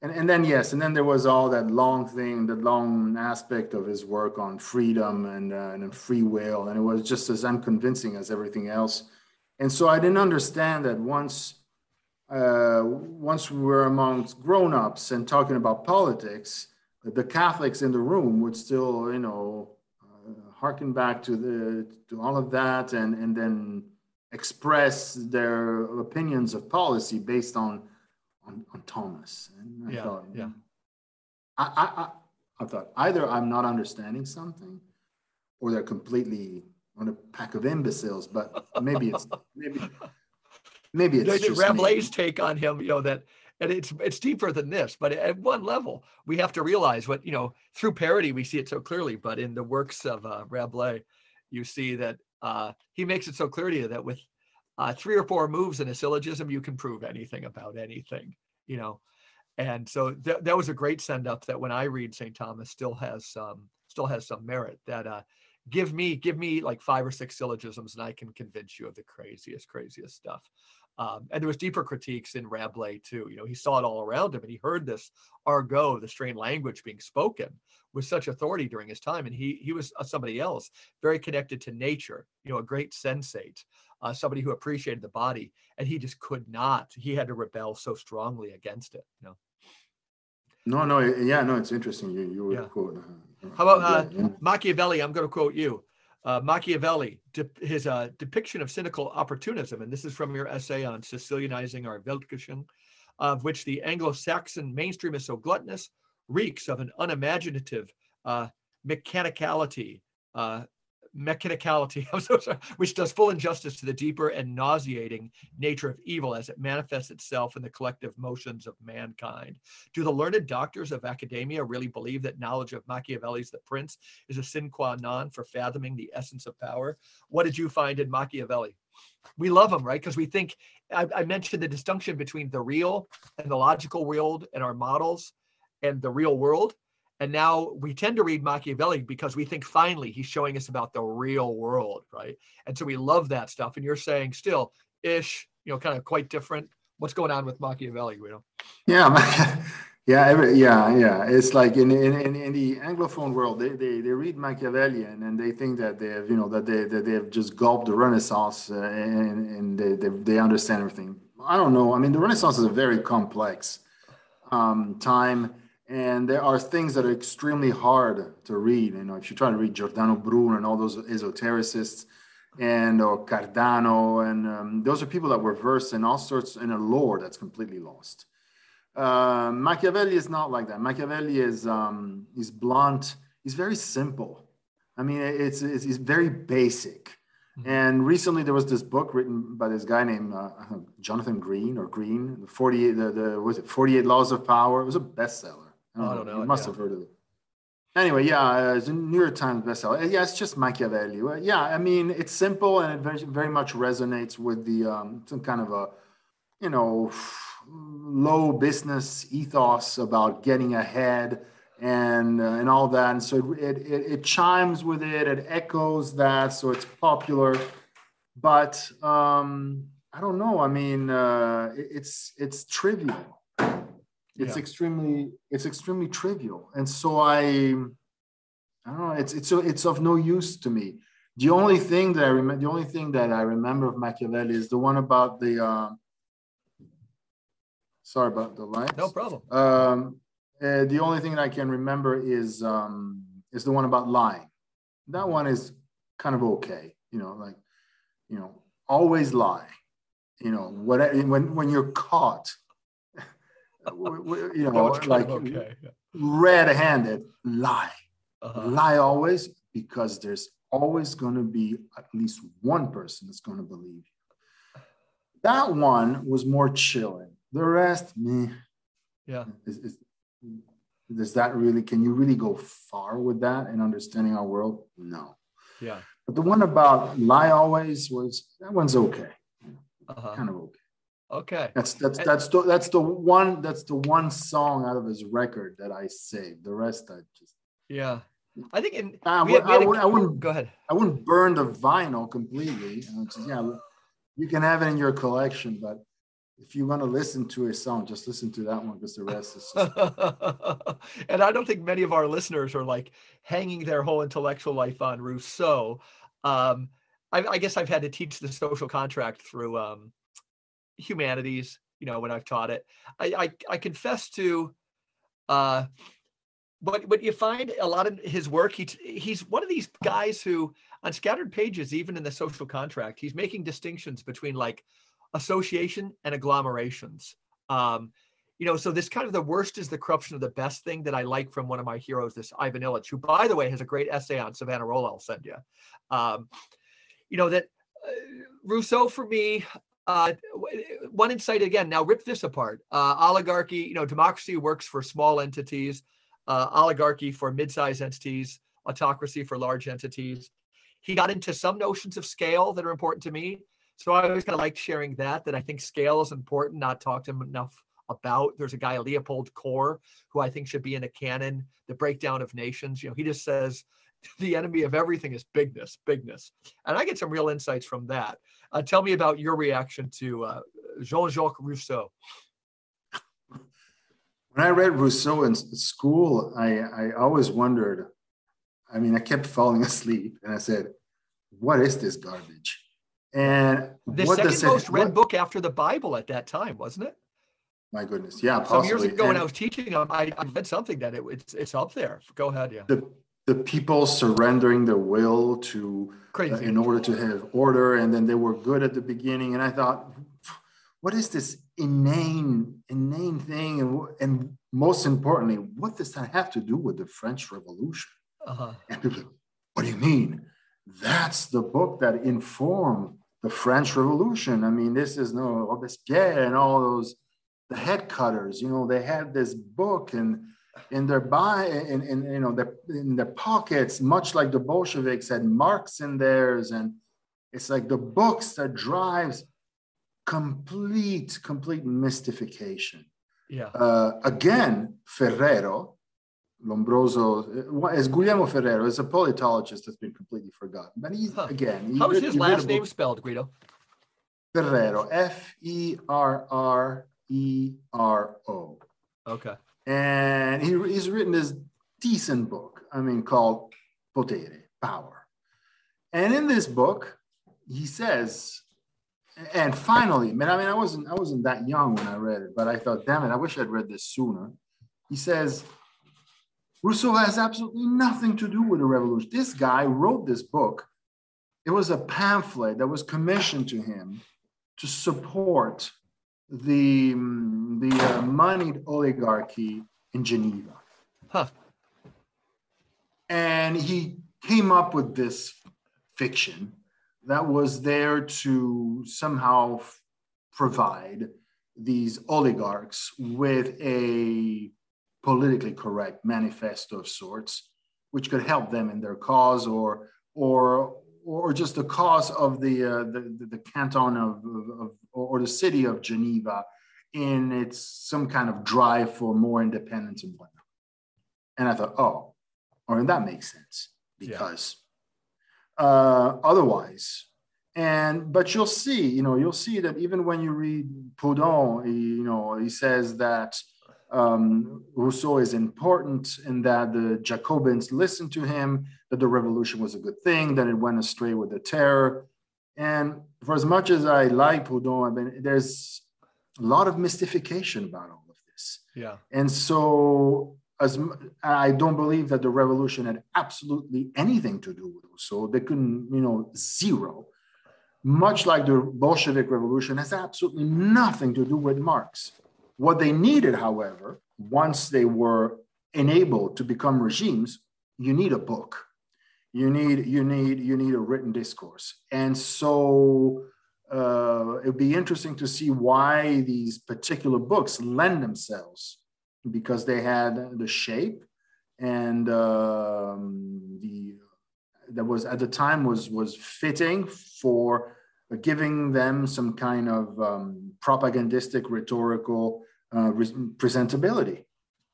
and, and then, yes, and then there was all that long thing, the long aspect of his work on freedom and, uh, and free will. And it was just as unconvincing as everything else. And so I didn't understand that once, uh, once we were amongst grown-ups and talking about politics, the Catholics in the room would still, you know, uh, harken back to the to all of that, and and then express their opinions of policy based on on, on Thomas. And I yeah, thought, yeah. I, I, I, I thought either I'm not understanding something, or they're completely on a pack of imbeciles. But maybe it's maybe maybe it's just Rabelais' take on him. You know that and it's it's deeper than this but at one level we have to realize what you know through parody we see it so clearly but in the works of uh, rabelais you see that uh, he makes it so clear to you that with uh, three or four moves in a syllogism you can prove anything about anything you know and so th- that was a great send up that when i read st thomas still has some still has some merit that uh give me give me like five or six syllogisms and i can convince you of the craziest craziest stuff um, and there was deeper critiques in Rabelais too. You know, he saw it all around him, and he heard this argot, the strange language being spoken, with such authority during his time. And he he was uh, somebody else, very connected to nature. You know, a great sensate, uh, somebody who appreciated the body, and he just could not. He had to rebel so strongly against it. You know. No, no, yeah, no, it's interesting. You you would yeah. quote. Uh, How about uh, yeah. Machiavelli? I'm going to quote you uh, Machiavelli, de- his uh, depiction of cynical opportunism, and this is from your essay on Sicilianizing our Weltgeschichte, of which the Anglo-Saxon mainstream is so gluttonous, reeks of an unimaginative uh, mechanicality, uh, mechanicality, I'm so sorry, which does full injustice to the deeper and nauseating nature of evil as it manifests itself in the collective motions of mankind. Do the learned doctors of academia really believe that knowledge of Machiavelli's The Prince is a sine qua non for fathoming the essence of power? What did you find in Machiavelli? We love him, right? Because we think, I, I mentioned the distinction between the real and the logical world and our models and the real world and now we tend to read Machiavelli because we think finally he's showing us about the real world, right? And so we love that stuff. And you're saying still ish, you know, kind of quite different. What's going on with Machiavelli, Guido? Yeah, yeah, every, yeah, yeah. It's like in, in, in, in, the Anglophone world, they, they, they read Machiavelli and, and they think that they have, you know, that they, that they have just gulped the Renaissance uh, and, and they, they, they understand everything. I don't know. I mean, the Renaissance is a very complex um, time and there are things that are extremely hard to read. You know, if you're trying to read Giordano Bruno and all those esotericists, and or Cardano, and um, those are people that were versed in all sorts in a lore that's completely lost. Uh, Machiavelli is not like that. Machiavelli is um, he's blunt. He's very simple. I mean, it's it's, it's very basic. Mm-hmm. And recently there was this book written by this guy named uh, Jonathan Green or Green, the 48, the, the was it 48 Laws of Power. It was a bestseller. I don't, oh, I don't know. You must yeah. have heard of it. Anyway, yeah, uh, it's a New York Times bestseller. Uh, yeah, it's just Machiavelli. Uh, yeah, I mean, it's simple and it very, very much resonates with the um, some kind of a, you know, low business ethos about getting ahead and uh, and all that. And so it, it, it chimes with it. It echoes that, so it's popular. But um, I don't know. I mean, uh, it, it's it's trivial it's yeah. extremely it's extremely trivial and so i i don't know it's it's it's of no use to me The only thing that I remember, the only thing that I remember of Machiavelli is the one about the. Uh, sorry about the lights. No problem. Um, uh, the only thing that I can remember is um, is the one about lying. That one is kind of okay. You know, like you know, always lie. You know, what when when you're caught, you know, like okay. red-handed, lie, uh-huh. lie always because there's always going to be at least one person that's going to believe you. That one was more chilling. The rest, me, yeah. Is, is, does that really? Can you really go far with that in understanding our world? No. Yeah. But the one about lie always was that one's okay. Uh-huh. Kind of okay. Okay. That's that's that's the that's the one that's the one song out of his record that I saved. The rest I just yeah. I think in I, we, I, would, I wouldn't go ahead. I wouldn't burn the vinyl completely. yeah, you can have it in your collection, but if you want to listen to a song, just listen to that one because the rest is. Just... and I don't think many of our listeners are like hanging their whole intellectual life on Rousseau. Um, I, I, guess I've had to teach the social contract through um, humanities, you know, when I've taught it. I, I, I confess to, uh, but but you find a lot of his work. He he's one of these guys who, on scattered pages, even in the social contract, he's making distinctions between like association and agglomerations. Um, you know, so this kind of the worst is the corruption of the best thing that I like from one of my heroes, this Ivan Illich, who, by the way, has a great essay on Savonarola. I'll send you. Um, you know that uh, Rousseau for me uh, one insight again. Now rip this apart. Uh, oligarchy, you know, democracy works for small entities, uh, oligarchy for mid-sized entities, autocracy for large entities. He got into some notions of scale that are important to me. So I always kind of liked sharing that. That I think scale is important, not talked enough about. There's a guy, Leopold Kohr, who I think should be in a canon. The breakdown of nations. You know, he just says the enemy of everything is bigness, bigness. And I get some real insights from that. Uh, tell me about your reaction to uh, Jean Jacques Rousseau. When I read Rousseau in school, I, I always wondered. I mean, I kept falling asleep and I said, What is this garbage? And the second most read what, book after the Bible at that time, wasn't it? My goodness, yeah. Possibly. Some years ago, and, when I was teaching them, I, I read something that it, it's it's up there. Go ahead, yeah. The the people surrendering their will to uh, in order to have order and then they were good at the beginning and i thought what is this inane inane thing? And, and most importantly what does that have to do with the french revolution? Uh-huh. and people what do you mean? That's the book that informed the french revolution. I mean this is no robespierre and all those the head cutters you know they had this book and in their buy in, in you know the, in their pockets, much like the Bolsheviks had Marx in theirs, and it's like the books that drives complete complete mystification. Yeah. Uh, again, Ferrero, Lombroso, is Guglielmo Ferrero is a politologist that's been completely forgotten. But he's huh. again. He How is his last name spelled, Guido? Ferrero, F E R R E R O. Okay and he, he's written this decent book, I mean, called Potere, Power. And in this book, he says, and finally, man, I mean, I wasn't, I wasn't that young when I read it, but I thought, damn it, I wish I'd read this sooner. He says, Rousseau has absolutely nothing to do with the revolution. This guy wrote this book. It was a pamphlet that was commissioned to him to support the, the uh, moneyed oligarchy in Geneva. Huh. And he came up with this fiction that was there to somehow f- provide these oligarchs with a politically correct manifesto of sorts, which could help them in their cause or or or just the cause of the, uh, the, the, canton of, of, or the city of Geneva in its some kind of drive for more independence and whatnot. And I thought, oh, or that makes sense because yeah. uh, otherwise, and but you'll see, you know, you'll see that even when you read Proudhon, he, you know, he says that um, Rousseau is important and that the Jacobins listen to him, that the revolution was a good thing, that it went astray with the terror. And for as much as I like Proudhon, I mean, there's a lot of mystification about all of this. Yeah. And so as I don't believe that the revolution had absolutely anything to do with Rousseau. They couldn't, you know, zero. Much like the Bolshevik Revolution has absolutely nothing to do with Marx. What they needed, however, once they were enabled to become regimes, you need a book. You need you need you need a written discourse. And so uh, it'd be interesting to see why these particular books lend themselves because they had the shape and um, the that was at the time was was fitting for giving them some kind of um, propagandistic rhetorical uh, presentability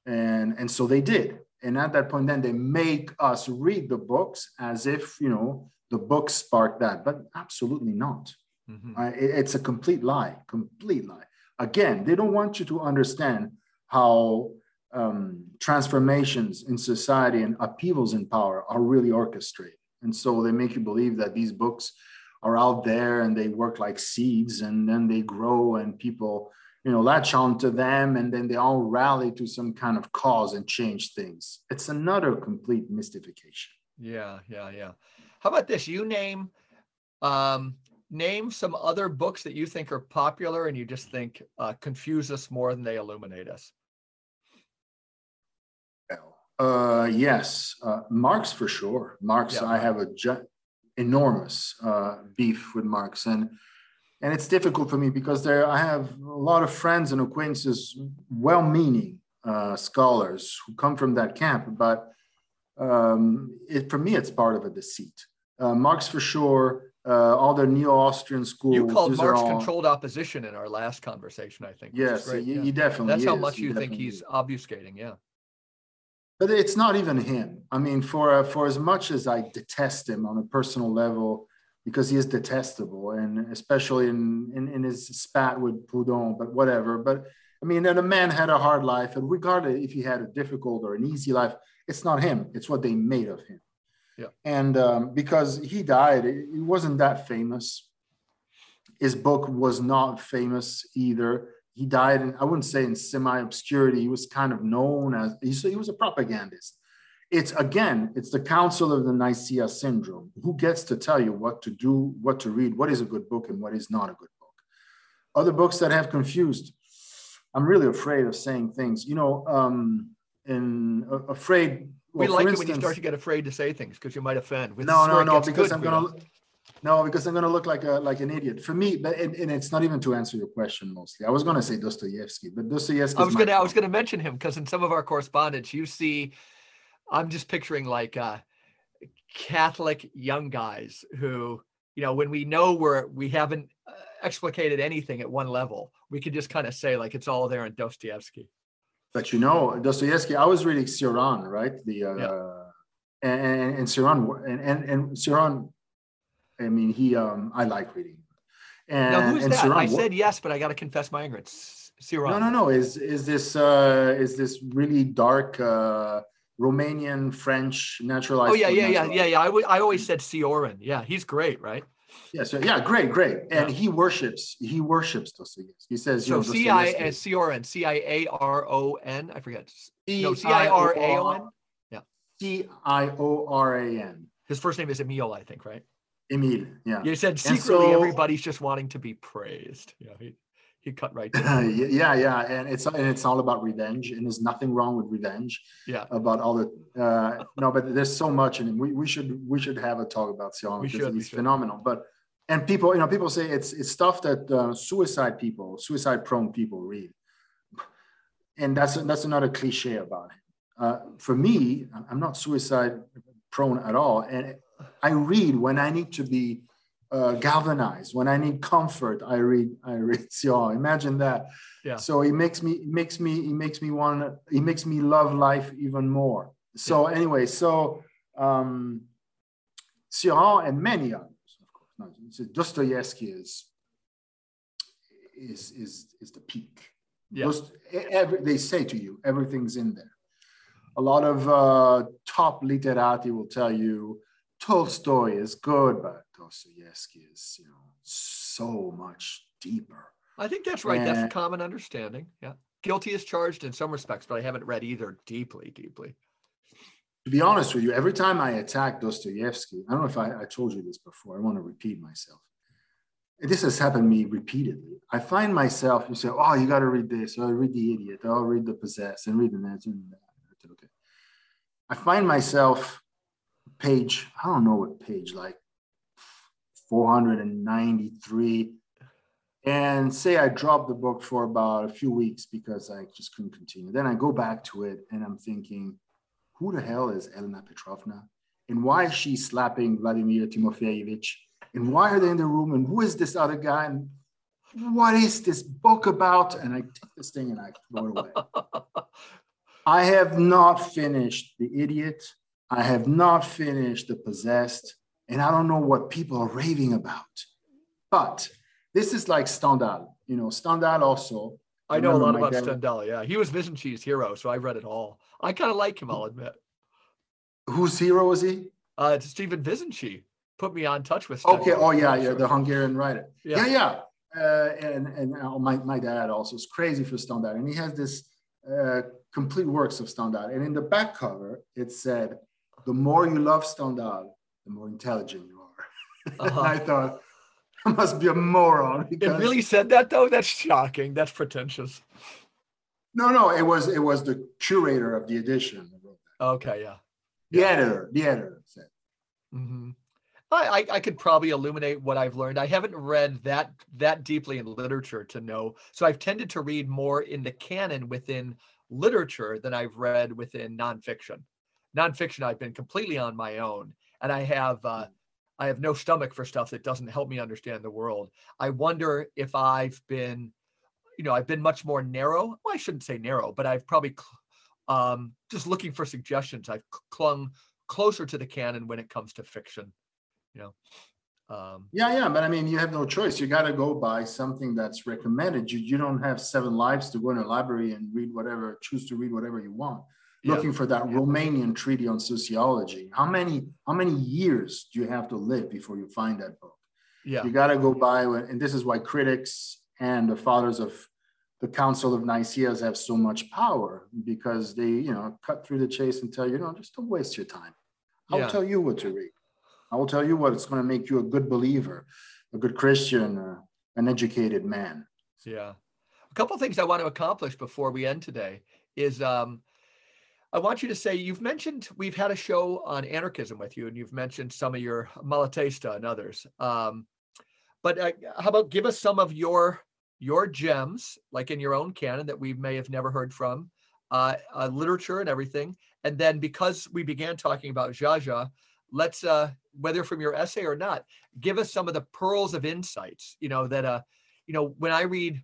and and so they did and at that point then they make us read the books as if you know the books sparked that but absolutely not mm-hmm. uh, it, it's a complete lie complete lie again they don't want you to understand how um, transformations in society and upheavals in power are really orchestrated. And so they make you believe that these books are out there and they work like seeds and then they grow and people, you know, latch on to them and then they all rally to some kind of cause and change things. It's another complete mystification. Yeah, yeah, yeah. How about this? You name um, name some other books that you think are popular and you just think uh, confuse us more than they illuminate us. Uh, yes, uh, Marx for sure. Marx, yeah, I have a ju- enormous uh, beef with Marx, and and it's difficult for me because there I have a lot of friends and acquaintances, well-meaning uh, scholars who come from that camp, but um, it, for me, it's part of a deceit. Uh, Marx for sure. Uh, all the neo-Austrian schools. You called Marx all... controlled opposition in our last conversation, I think. Yes, he, yeah. he, definitely. That's is. how much he you think he's is. obfuscating. Yeah but it's not even him. I mean, for uh, for as much as I detest him on a personal level, because he is detestable, and especially in in, in his spat with Proudhon, but whatever. But I mean, that a man had a hard life, and regardless if he had a difficult or an easy life, it's not him. It's what they made of him. Yeah. And um, because he died, he wasn't that famous. His book was not famous either he died in, I wouldn't say in semi obscurity. He was kind of known as, he was a propagandist. It's again, it's the Council of the Nicaea syndrome. Who gets to tell you what to do, what to read, what is a good book and what is not a good book? Other books that have confused. I'm really afraid of saying things, you know, um, and uh, afraid. Well, we like it when you start to get afraid to say things because you might offend. No, no, no, because I'm going to no, because I'm going to look like a like an idiot. For me, but and, and it's not even to answer your question mostly. I was going to say Dostoevsky, but Dostoevsky. I was going to I was going to mention him because in some of our correspondence, you see, I'm just picturing like uh, Catholic young guys who, you know, when we know we're we haven't uh, explicated anything at one level, we can just kind of say like it's all there in Dostoevsky. But you know, Dostoevsky. I was reading Cioran, right? The uh, yeah. and and, and and and, and I mean, he, um, I like reading. And, now, who's and that? I said yes, but I got to confess my ignorance. Cioran. No, no, no. Is is this uh, is this really dark uh, Romanian French naturalized? Oh yeah, yeah, yeah, yeah, yeah. I, w- I always said Cioran. Yeah, he's great, right? Yeah, so yeah, great, great. And yeah. he worships, he worships Dostoevsky. He says, so C I uh, C O R N, C I A R O N. I forget. No, C I R A O N. Yeah. C I O R A N. His first name is Emil, I think, right? Emil, yeah. You said secretly so, everybody's just wanting to be praised. Yeah, he, he cut right. yeah, yeah, and it's and it's all about revenge, and there's nothing wrong with revenge. Yeah. About all the uh, no, but there's so much, and we, we should we should have a talk about Sion because he's phenomenal. But and people, you know, people say it's it's stuff that uh, suicide people, suicide prone people read, and that's that's another cliche about him. Uh, for me, I'm not suicide prone at all, and I read when I need to be uh, galvanized, when I need comfort. I read, I read So Imagine that. Yeah. So it makes me, it makes me, it makes me want, it makes me love life even more. So yeah. anyway, so um, Cioran and many others, of course. No, Dostoevsky is is is is the peak. Yeah. every, they say to you, everything's in there. a lot of uh, top literati will tell you Tolstoy is good, but Dostoevsky is, you know, so much deeper. I think that's right. And, that's a common understanding. Yeah. Guilty is charged in some respects, but I haven't read either deeply, deeply. To be honest with you, every time I attack Dostoevsky, I don't know if I, I told you this before, I want to repeat myself. This has happened to me repeatedly. I find myself, you say, oh, you got to read this, or read The Idiot, or read The Possessed, and read the next, and that. Okay. I find myself page, I don't know what page, like 493. And say I drop the book for about a few weeks because I just couldn't continue. Then I go back to it and I'm thinking, who the hell is Elena Petrovna? And why is she slapping Vladimir Timofeyevich? And why are they in the room? And who is this other guy? And what is this book about? And I take this thing and I throw it away. I have not finished The Idiot. I have not finished The Possessed, and I don't know what people are raving about. But this is like Stendhal. You know, Stendhal also. I know a lot about dad. Stendhal. Yeah, he was Vizinczey's hero, so I've read it all. I kind of like him, I'll admit. Whose hero was he? Uh, it's Stephen Vizinczey. Put me on touch with. Stendhal. Okay. Oh yeah, yeah, the Hungarian writer. Yeah, yeah. yeah. Uh, and and uh, my my dad also is crazy for Stendhal, and he has this uh, complete works of Stendhal. And in the back cover, it said, the more you love Stendhal, the more intelligent you are. Uh-huh. I thought, I must be a moron. Because... It really said that though? That's shocking. That's pretentious. No, no, it was it was the curator of the edition. Okay, yeah. The yeah. editor, the editor said. Mm-hmm. I, I could probably illuminate what I've learned. I haven't read that that deeply in literature to know. So I've tended to read more in the canon within literature than I've read within nonfiction. Nonfiction, I've been completely on my own, and I have uh, I have no stomach for stuff that doesn't help me understand the world. I wonder if I've been, you know, I've been much more narrow. Well, I shouldn't say narrow, but I've probably um, just looking for suggestions. I've clung closer to the canon when it comes to fiction. You know. Um, yeah, yeah, but I mean, you have no choice. You got to go by something that's recommended. You you don't have seven lives to go in a library and read whatever, choose to read whatever you want. Yeah. Looking for that yeah. Romanian treaty on sociology. How many how many years do you have to live before you find that book? Yeah, you got to go by, and this is why critics and the fathers of the Council of Nicaea have so much power because they, you know, cut through the chase and tell you, no, just don't waste your time. I'll yeah. tell you what to read. I will tell you what, it's going to make you a good believer, a good Christian, uh, an educated man. Yeah. A couple of things I want to accomplish before we end today is um, I want you to say you've mentioned we've had a show on anarchism with you, and you've mentioned some of your Malatesta and others. Um, but uh, how about give us some of your your gems, like in your own canon that we may have never heard from, uh, uh, literature and everything. And then because we began talking about Zsa let's uh, whether from your essay or not, give us some of the pearls of insights. You know that uh, you know when I read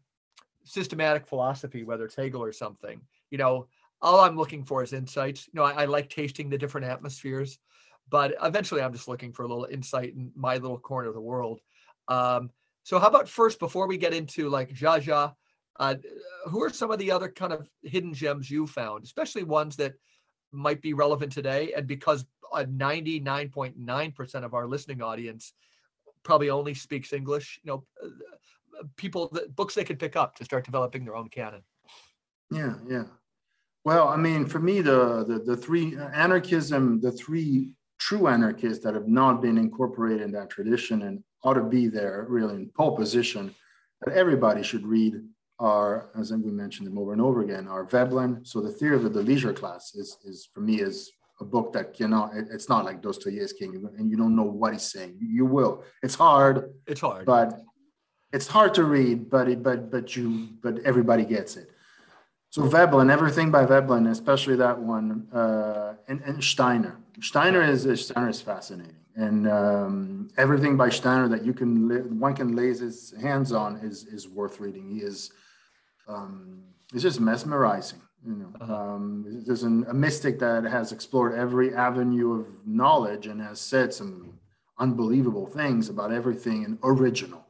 systematic philosophy, whether it's Hegel or something, you know, all I'm looking for is insights. You know, I, I like tasting the different atmospheres, but eventually I'm just looking for a little insight in my little corner of the world. Um, so how about first, before we get into like Zsa uh, who are some of the other kind of hidden gems you found, especially ones that might be relevant today? And because 99.9% of our listening audience probably only speaks English. You know, uh, people, the books they could pick up to start developing their own canon. Yeah, yeah. Well, I mean, for me, the the, the three uh, anarchism, the three true anarchists that have not been incorporated in that tradition and ought to be there really in pole position that everybody should read are, as we mentioned them over and over again, are Veblen. So the theory of the leisure class is, is for me is a book that you know it, it's not like Dostoevsky and you don't know what he's saying. You will. It's hard. It's hard, but it's hard to read. But it, but but you but everybody gets it. So Veblen, everything by Veblen, especially that one, uh, and, and Steiner. Steiner is Steiner is fascinating, and um, everything by Steiner that you can one can lay his hands on is is worth reading. He is um, it's just mesmerizing. You know, uh-huh. um, there's an, a mystic that has explored every avenue of knowledge and has said some unbelievable things about everything and original.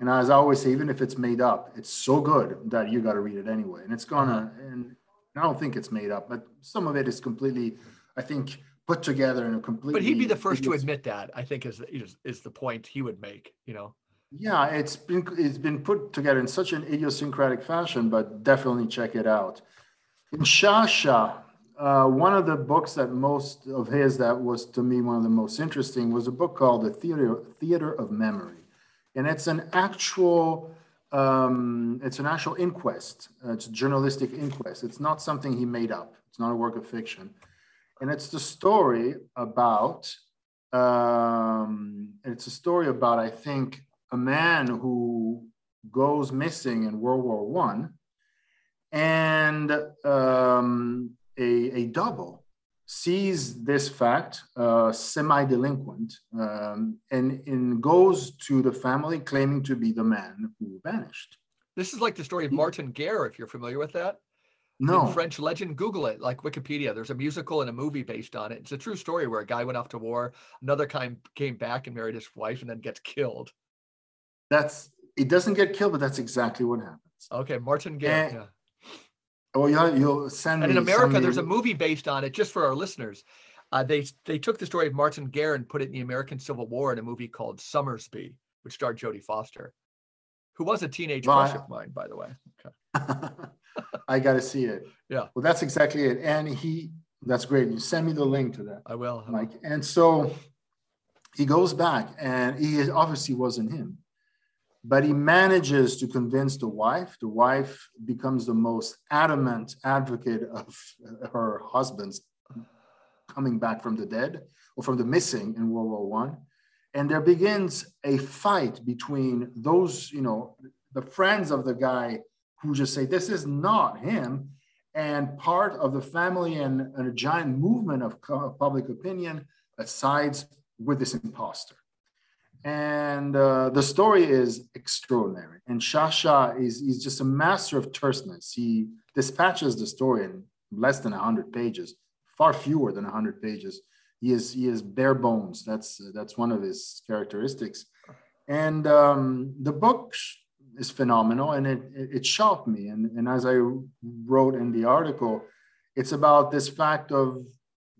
And as I always say, even if it's made up, it's so good that you got to read it anyway. And it's gonna, uh-huh. and I don't think it's made up, but some of it is completely, I think, put together in a completely. But he'd be the first to admit that. I think is is, is the point he would make. You know. Yeah, it's been it's been put together in such an idiosyncratic fashion, but definitely check it out. In Sciascia, uh, one of the books that most of his that was to me one of the most interesting was a book called The Theater Theater of Memory, and it's an actual um, it's an actual inquest. Uh, it's a journalistic inquest. It's not something he made up. It's not a work of fiction, and it's the story about. Um, it's a story about I think a man who goes missing in World War One, and um, a, a double sees this fact, uh, semi-delinquent, um, and, and goes to the family claiming to be the man who vanished. This is like the story of Martin Guerre, if you're familiar with that. No. In French legend, Google it, like Wikipedia. There's a musical and a movie based on it. It's a true story where a guy went off to war, another kind came back and married his wife, and then gets killed. That's it. Doesn't get killed, but that's exactly what happens. Okay, Martin Guerre. And, yeah. Oh, you'll, you'll send me. And in America, there's a movie based on it, just for our listeners. Uh, they they took the story of Martin Guerre and put it in the American Civil War in a movie called Sommersby, which starred Jodie Foster, who was a teenage Well, crush of mine, by the way. Okay. I got to see it. Yeah. Well, that's exactly it. And he, that's great. You send me the link to that, I will. Mike. And so he goes back, and he obviously wasn't him, but he manages to convince the wife. The wife becomes the most adamant advocate of her husband's coming back from the dead or from the missing in World War One. And there begins a fight between those, you know, the friends of the guy who just say this is not him, and part of the family and, and a giant movement of public opinion that sides with this imposter. And uh, the story is extraordinary. And Sciascia is, is just a master of terseness. He dispatches the story in less than 100 pages, far fewer than 100 pages. He is, he is bare bones. That's, that's one of his characteristics. And um, the book is phenomenal and it, it, it shocked me. And, and as I wrote in the article, it's about this fact of,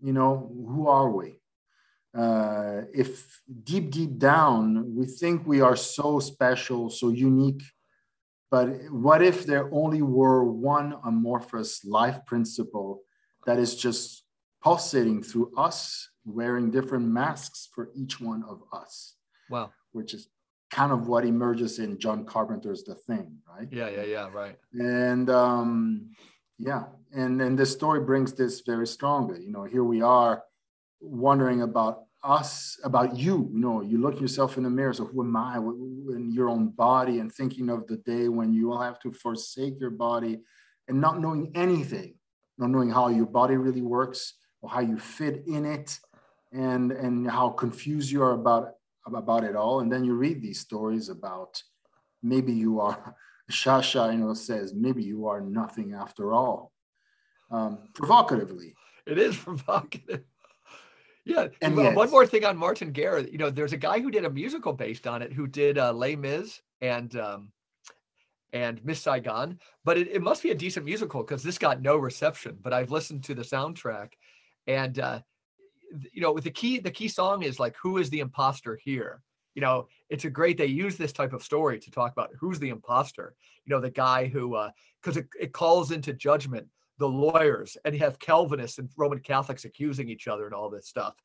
you know, who are we? Uh, if deep, deep down, we think we are so special, so unique, but what if there only were one amorphous life principle that is just pulsating through us, wearing different masks for each one of us, Wow. which is kind of what emerges in John Carpenter's The Thing, right? Yeah, yeah, yeah. Right. And um, yeah, and and this story brings this very strongly. You know, here we are wondering about us, about you. You know, you look yourself in the mirror. So who am I? In your own body, and thinking of the day when you will have to forsake your body, and not knowing anything, not knowing how your body really works or how you fit in it, and and how confused you are about about it all. And then you read these stories about maybe you are Sciascia, you know, says maybe you are nothing after all. Um, provocatively. It is provocative. Yeah. And well, yet- one more thing on Martin Guerre. You know, there's a guy who did a musical based on it who did uh, Les Mis and um, and Miss Saigon, but it, it must be a decent musical because this got no reception. But I've listened to the soundtrack, and uh, you know, with the key the key song is like, "Who is the imposter here?" You know, it's a great. They use this type of story to talk about who's the imposter. You know, the guy who because it, it calls into judgment the lawyers and you have Calvinists and Roman Catholics accusing each other and all this stuff.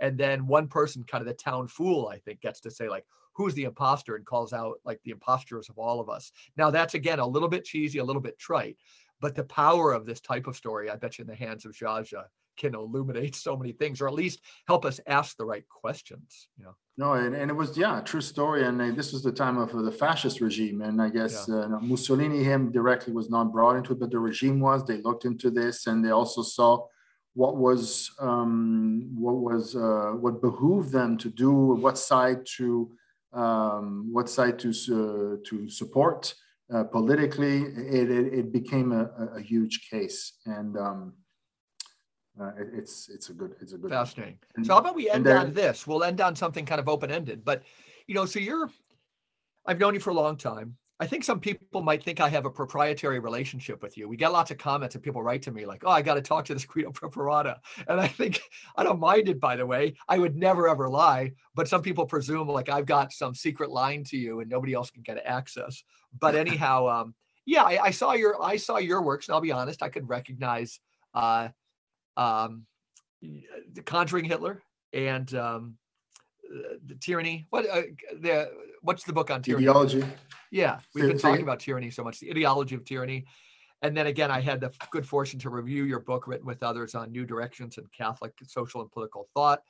And then one person, kind of the town fool, I think, gets to say, like, who's the imposter and calls out like the imposters of all of us. Now, that's again a little bit cheesy, a little bit trite, but the power of this type of story, I bet you in the hands of Sciascia can illuminate so many things, or at least help us ask the right questions. You know. No, and, and it was yeah, a true story. And uh, this was the time of uh, the fascist regime, and I guess uh, Mussolini him directly was not brought into it, but the regime was. They looked into this, and they also saw what was um, what was uh, what behooved them to do, what side to um, what side to uh, to support uh, politically. It, it, it became a, a huge case, and um, uh, it, it's it's a good it's a good fascinating. And- so how about we end there- on this? We'll end on something kind of open ended. But you know, so you're I've known you for a long time. I think some people might think I have a proprietary relationship with you. We get lots of comments and people write to me like, "Oh, I got to talk to this Guido Preparata," and I think I don't mind it. By the way, I would never ever lie, but some people presume like I've got some secret line to you and nobody else can get access. But anyhow, um, yeah, I, I, saw your I saw your works, and I'll be honest, I could recognize uh, um, the Conjuring Hitler and um, the tyranny. What uh, the what's the book on tyranny? Ideology. Yeah, we've been talking about tyranny so much, the ideology of tyranny. And then again, I had the good fortune to review your book written with others on new directions in Catholic social and political thought.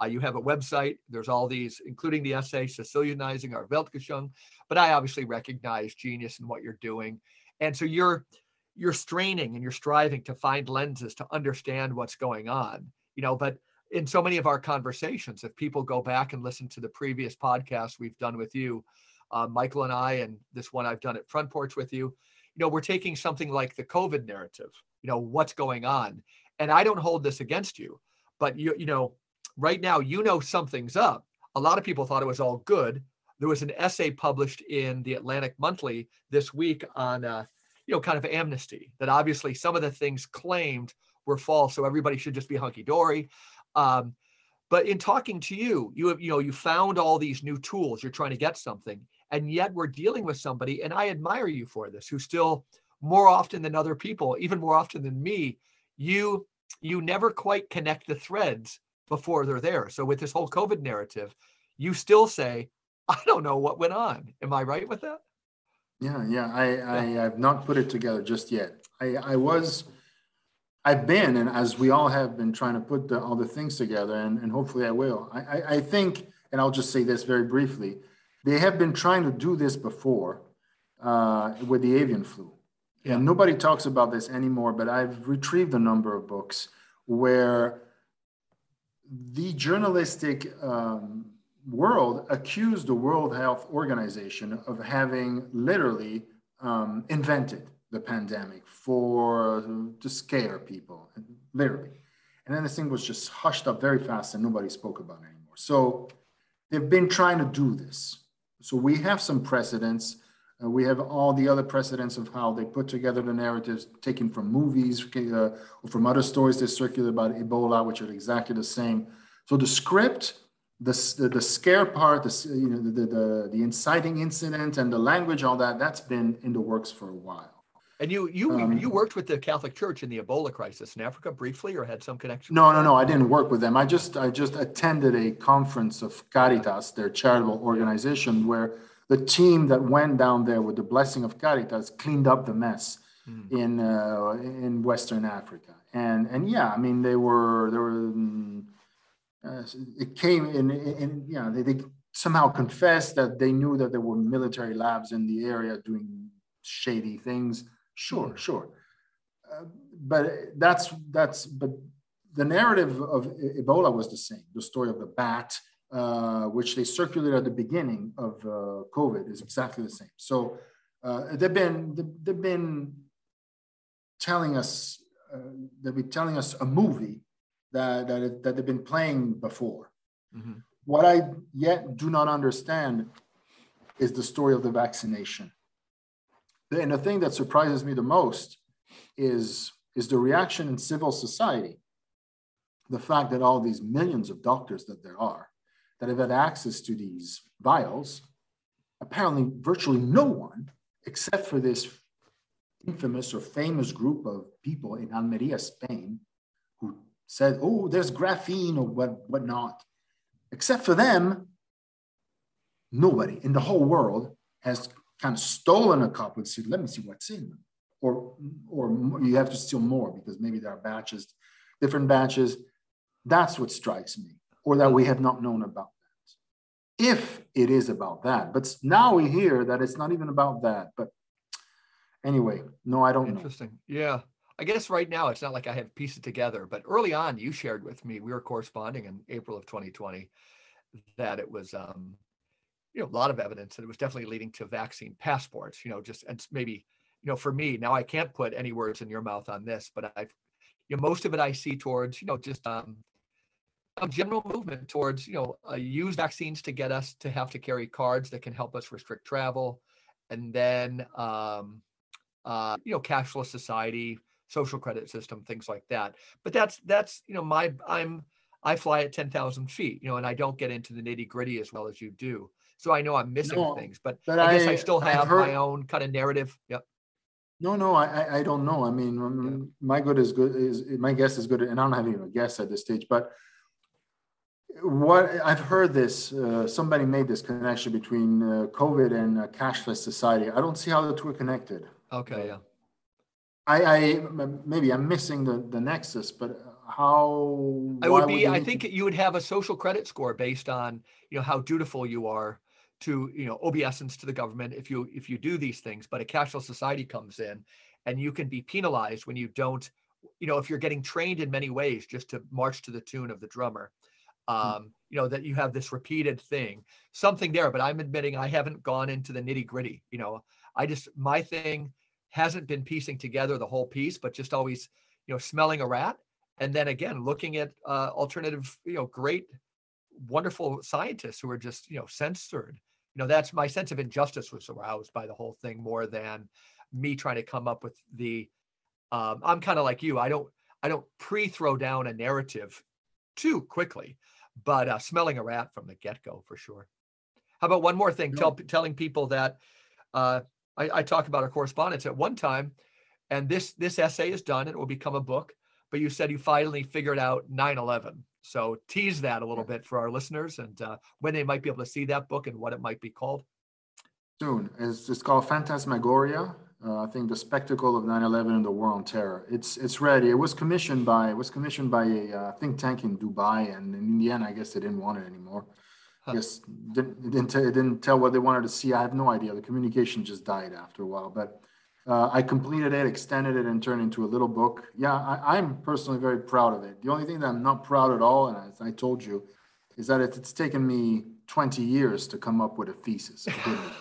Uh, you have a website. There's all these, including the essay Sicilianizing our Weltanschauung. But I obviously recognize genius in what you're doing, and so you're you're straining and you're striving to find lenses to understand what's going on. You know, but in so many of our conversations, if people go back and listen to the previous podcasts we've done with you, uh, Michael and I, and this one I've done at Front Porch with you, you know, we're taking something like the COVID narrative, you know, what's going on. And I don't hold this against you, but you, you know, right now, you know, something's up. A lot of people thought it was all good. There was an essay published in the Atlantic Monthly this week on, uh, you know, kind of amnesty that obviously some of the things claimed were false. So everybody should just be hunky dory. Um, but in talking to you, you have, you know, you found all these new tools. You're trying to get something, and yet we're dealing with somebody, and I admire you for this, who still more often than other people, even more often than me, you you never quite connect the threads before they're there. So with this whole COVID narrative, you still say, I don't know what went on. Am I right with that? Yeah, yeah. I, I have not put it together just yet. I, I was I've been, and as we all have been trying to put the, all the things together, and, and hopefully I will. I, I, I think, and I'll just say this very briefly, they have been trying to do this before uh, with the avian flu. Yeah. And nobody talks about this anymore, but I've retrieved a number of books where the journalistic um, world accused the World Health Organization of having literally um, invented the pandemic for to scare people, literally. And then this thing was just hushed up very fast and nobody spoke about it anymore. So they've been trying to do this. So we have some precedents. Uh, we have all the other precedents of how they put together the narratives taken from movies uh, or from other stories that circulate about Ebola, which are exactly the same. So the script, the, the, the scare part, the, you know, the, the, the inciting incident and the language, all that, that's been in the works for a while. And you you um, you worked with the Catholic Church in the Ebola crisis in Africa briefly, or had some connection? No, no, no. I didn't work with them. I just I just attended a conference of Caritas, their charitable organization, where the team that went down there with the blessing of Caritas cleaned up the mess mm. in uh, in Western Africa. And and yeah, I mean they were they were. Mm, uh, it came in, in you know they, they somehow confessed that they knew that there were military labs in the area doing shady things Sure, sure. Uh, but that's that's but the narrative of Ebola was the same. The story of the bat, uh, which they circulated at the beginning of uh, COVID, is exactly the same. So uh, they've been they've been telling us uh, they've been telling us a movie that that, that they've been playing before. Mm-hmm. What I yet do not understand is the story of the vaccination and the thing that surprises me the most is, is the reaction in civil society. The fact that all these millions of doctors that there are that have had access to these vials, apparently virtually no one, except for this infamous or famous group of people in Almeria, Spain, said, oh, there's graphene or what, whatnot. Except for them, nobody in the whole world has kind of stolen a couple and said, let me see what's in them. Or, or you have to steal more because maybe there are batches, different batches. That's what strikes me, or that we have not known about that. If it is about that, but now we hear that it's not even about that. But anyway, no, I don't Interesting. Know. Interesting. Yeah. I guess right now it's not like I have pieced it together, but early on you shared with me, we were corresponding in April of 2020, that it was um, you know a lot of evidence that it was definitely leading to vaccine passports you know just and maybe you know for me now i can't put any words in your mouth on this but i've you know most of it i see towards you know just um a general movement towards you know uh, use vaccines to get us to have to carry cards that can help us restrict travel. And then um, uh, you know cashless society, social credit system, things like that. But that's that's you know my I'm I fly at ten thousand feet, you know, and I don't get into the nitty gritty as well as you do. So I know I'm missing no, things, but, but I guess I, I still have heard, my own kind of narrative. Yep. No, no, I, I don't know. I mean, yeah. my good is good is my guess is good, and I don't have even a guess at this stage. But what I've heard this, uh, somebody made this connection between uh, COVID and uh, cashless society. I don't see how the two are connected. Okay, yeah. I, I maybe I'm missing the the nexus, but how? I would be. Would I think to... you would have a social credit score based on you know how dutiful you are to you know obeisance to the government if you if you do these things but a cashless society comes in and you can be penalized when you don't you know if you're getting trained in many ways just to march to the tune of the drummer hmm. um you know that you have this repeated thing something there but i'm admitting i haven't gone into the nitty gritty you know i just my thing hasn't been piecing together the whole piece but just always you know smelling a rat. And then again looking at uh, alternative you know great wonderful scientists who are just you know censored. You know that's my sense of injustice was aroused by the whole thing more than me trying to come up with the um, i'm kind of like you. I don't i don't pre-throw down a narrative too quickly but uh, smelling a rat from the get-go for sure. How about one more thing? Tell, telling people that uh, I, I talk about our correspondence at one time and this this essay is done and it will become a book but you said you finally figured out 9-11 so tease that a little bit for our listeners and uh, when they might be able to see that book and what it might be called. Soon. It's, it's called Phantasmagoria. Uh, I think the spectacle of 9/11 and the war on terror. It's it's ready. It was commissioned by it was commissioned by a uh, think tank in Dubai, and in the end, I guess they didn't want it anymore. Guess didn't, it didn't, it didn't tell what they wanted to see. I have no idea. The communication just died after a while, but uh, I completed it, extended it, and turned into a little book. Yeah, I, am personally very proud of it. The only thing that I'm not proud at all, and as I told you, is that it, it's taken me 20 years to come up with a thesis. A good one.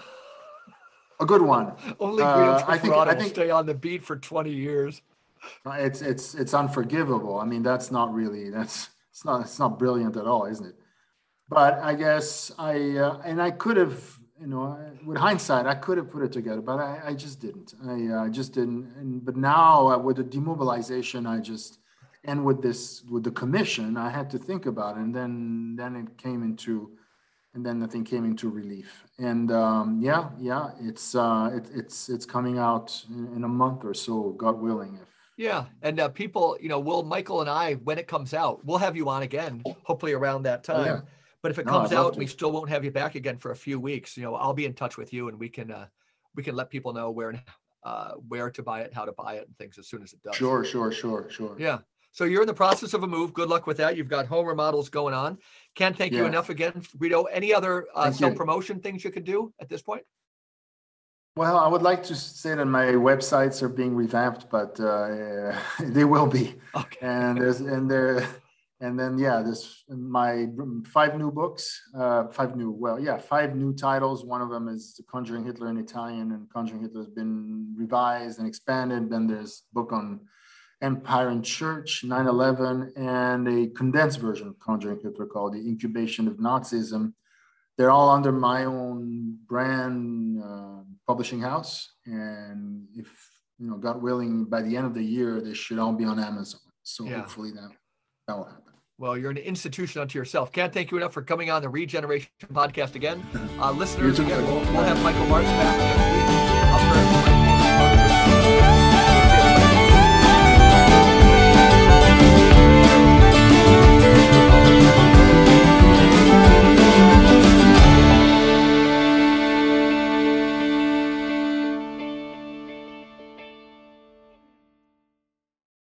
a good one. Only uh, I think, I think stay on the beat for 20 years. Uh, it's it's it's unforgivable. I mean, that's not really that's it's not it's not brilliant at all, isn't it? But I guess I uh, and I could have you know, with hindsight, I could have put it together, but I, I just didn't. I uh, just didn't. And, but now uh, with the demobilization, I just and with this with the commission, I had to think about it, and then then it came into, and then the thing came into relief. And um, yeah, yeah, it's uh, it, it's it's coming out in, a month or so, God willing. If yeah, and uh, people, you know, will Michael and I, when it comes out, we'll have you on again, hopefully around that time. Yeah but if it no, comes out, we still won't have you back again for a few weeks. You know, I'll be in touch with you, and we can uh, we can let people know where uh, where to buy it, how to buy it, and things as soon as it does. Sure, sure, sure, sure. Yeah. So you're in the process of a move. Good luck with that. You've got home remodels going on. Can't thank yeah. you enough again, Guido. Any other uh, self promotion things you could do at this point? Well, I would like to say that my websites are being revamped, but uh, they will be. Okay. And there's and there and then yeah this my five new books uh, five new well yeah five new titles. One of them is conjuring hitler in italian and conjuring hitler has been revised and expanded. Then there's book on empire and church 9-11 and a condensed version of conjuring hitler called the incubation of nazism. They're all under my own brand uh, publishing house. And if you know god willing by the end of the year they should all be on amazon. So yeah. hopefully that that will happen well, you're an institution unto yourself. Can't thank you enough for coming on the Regeneration podcast again. Uh, listeners, again, we'll, we'll have Michael Martin back next week.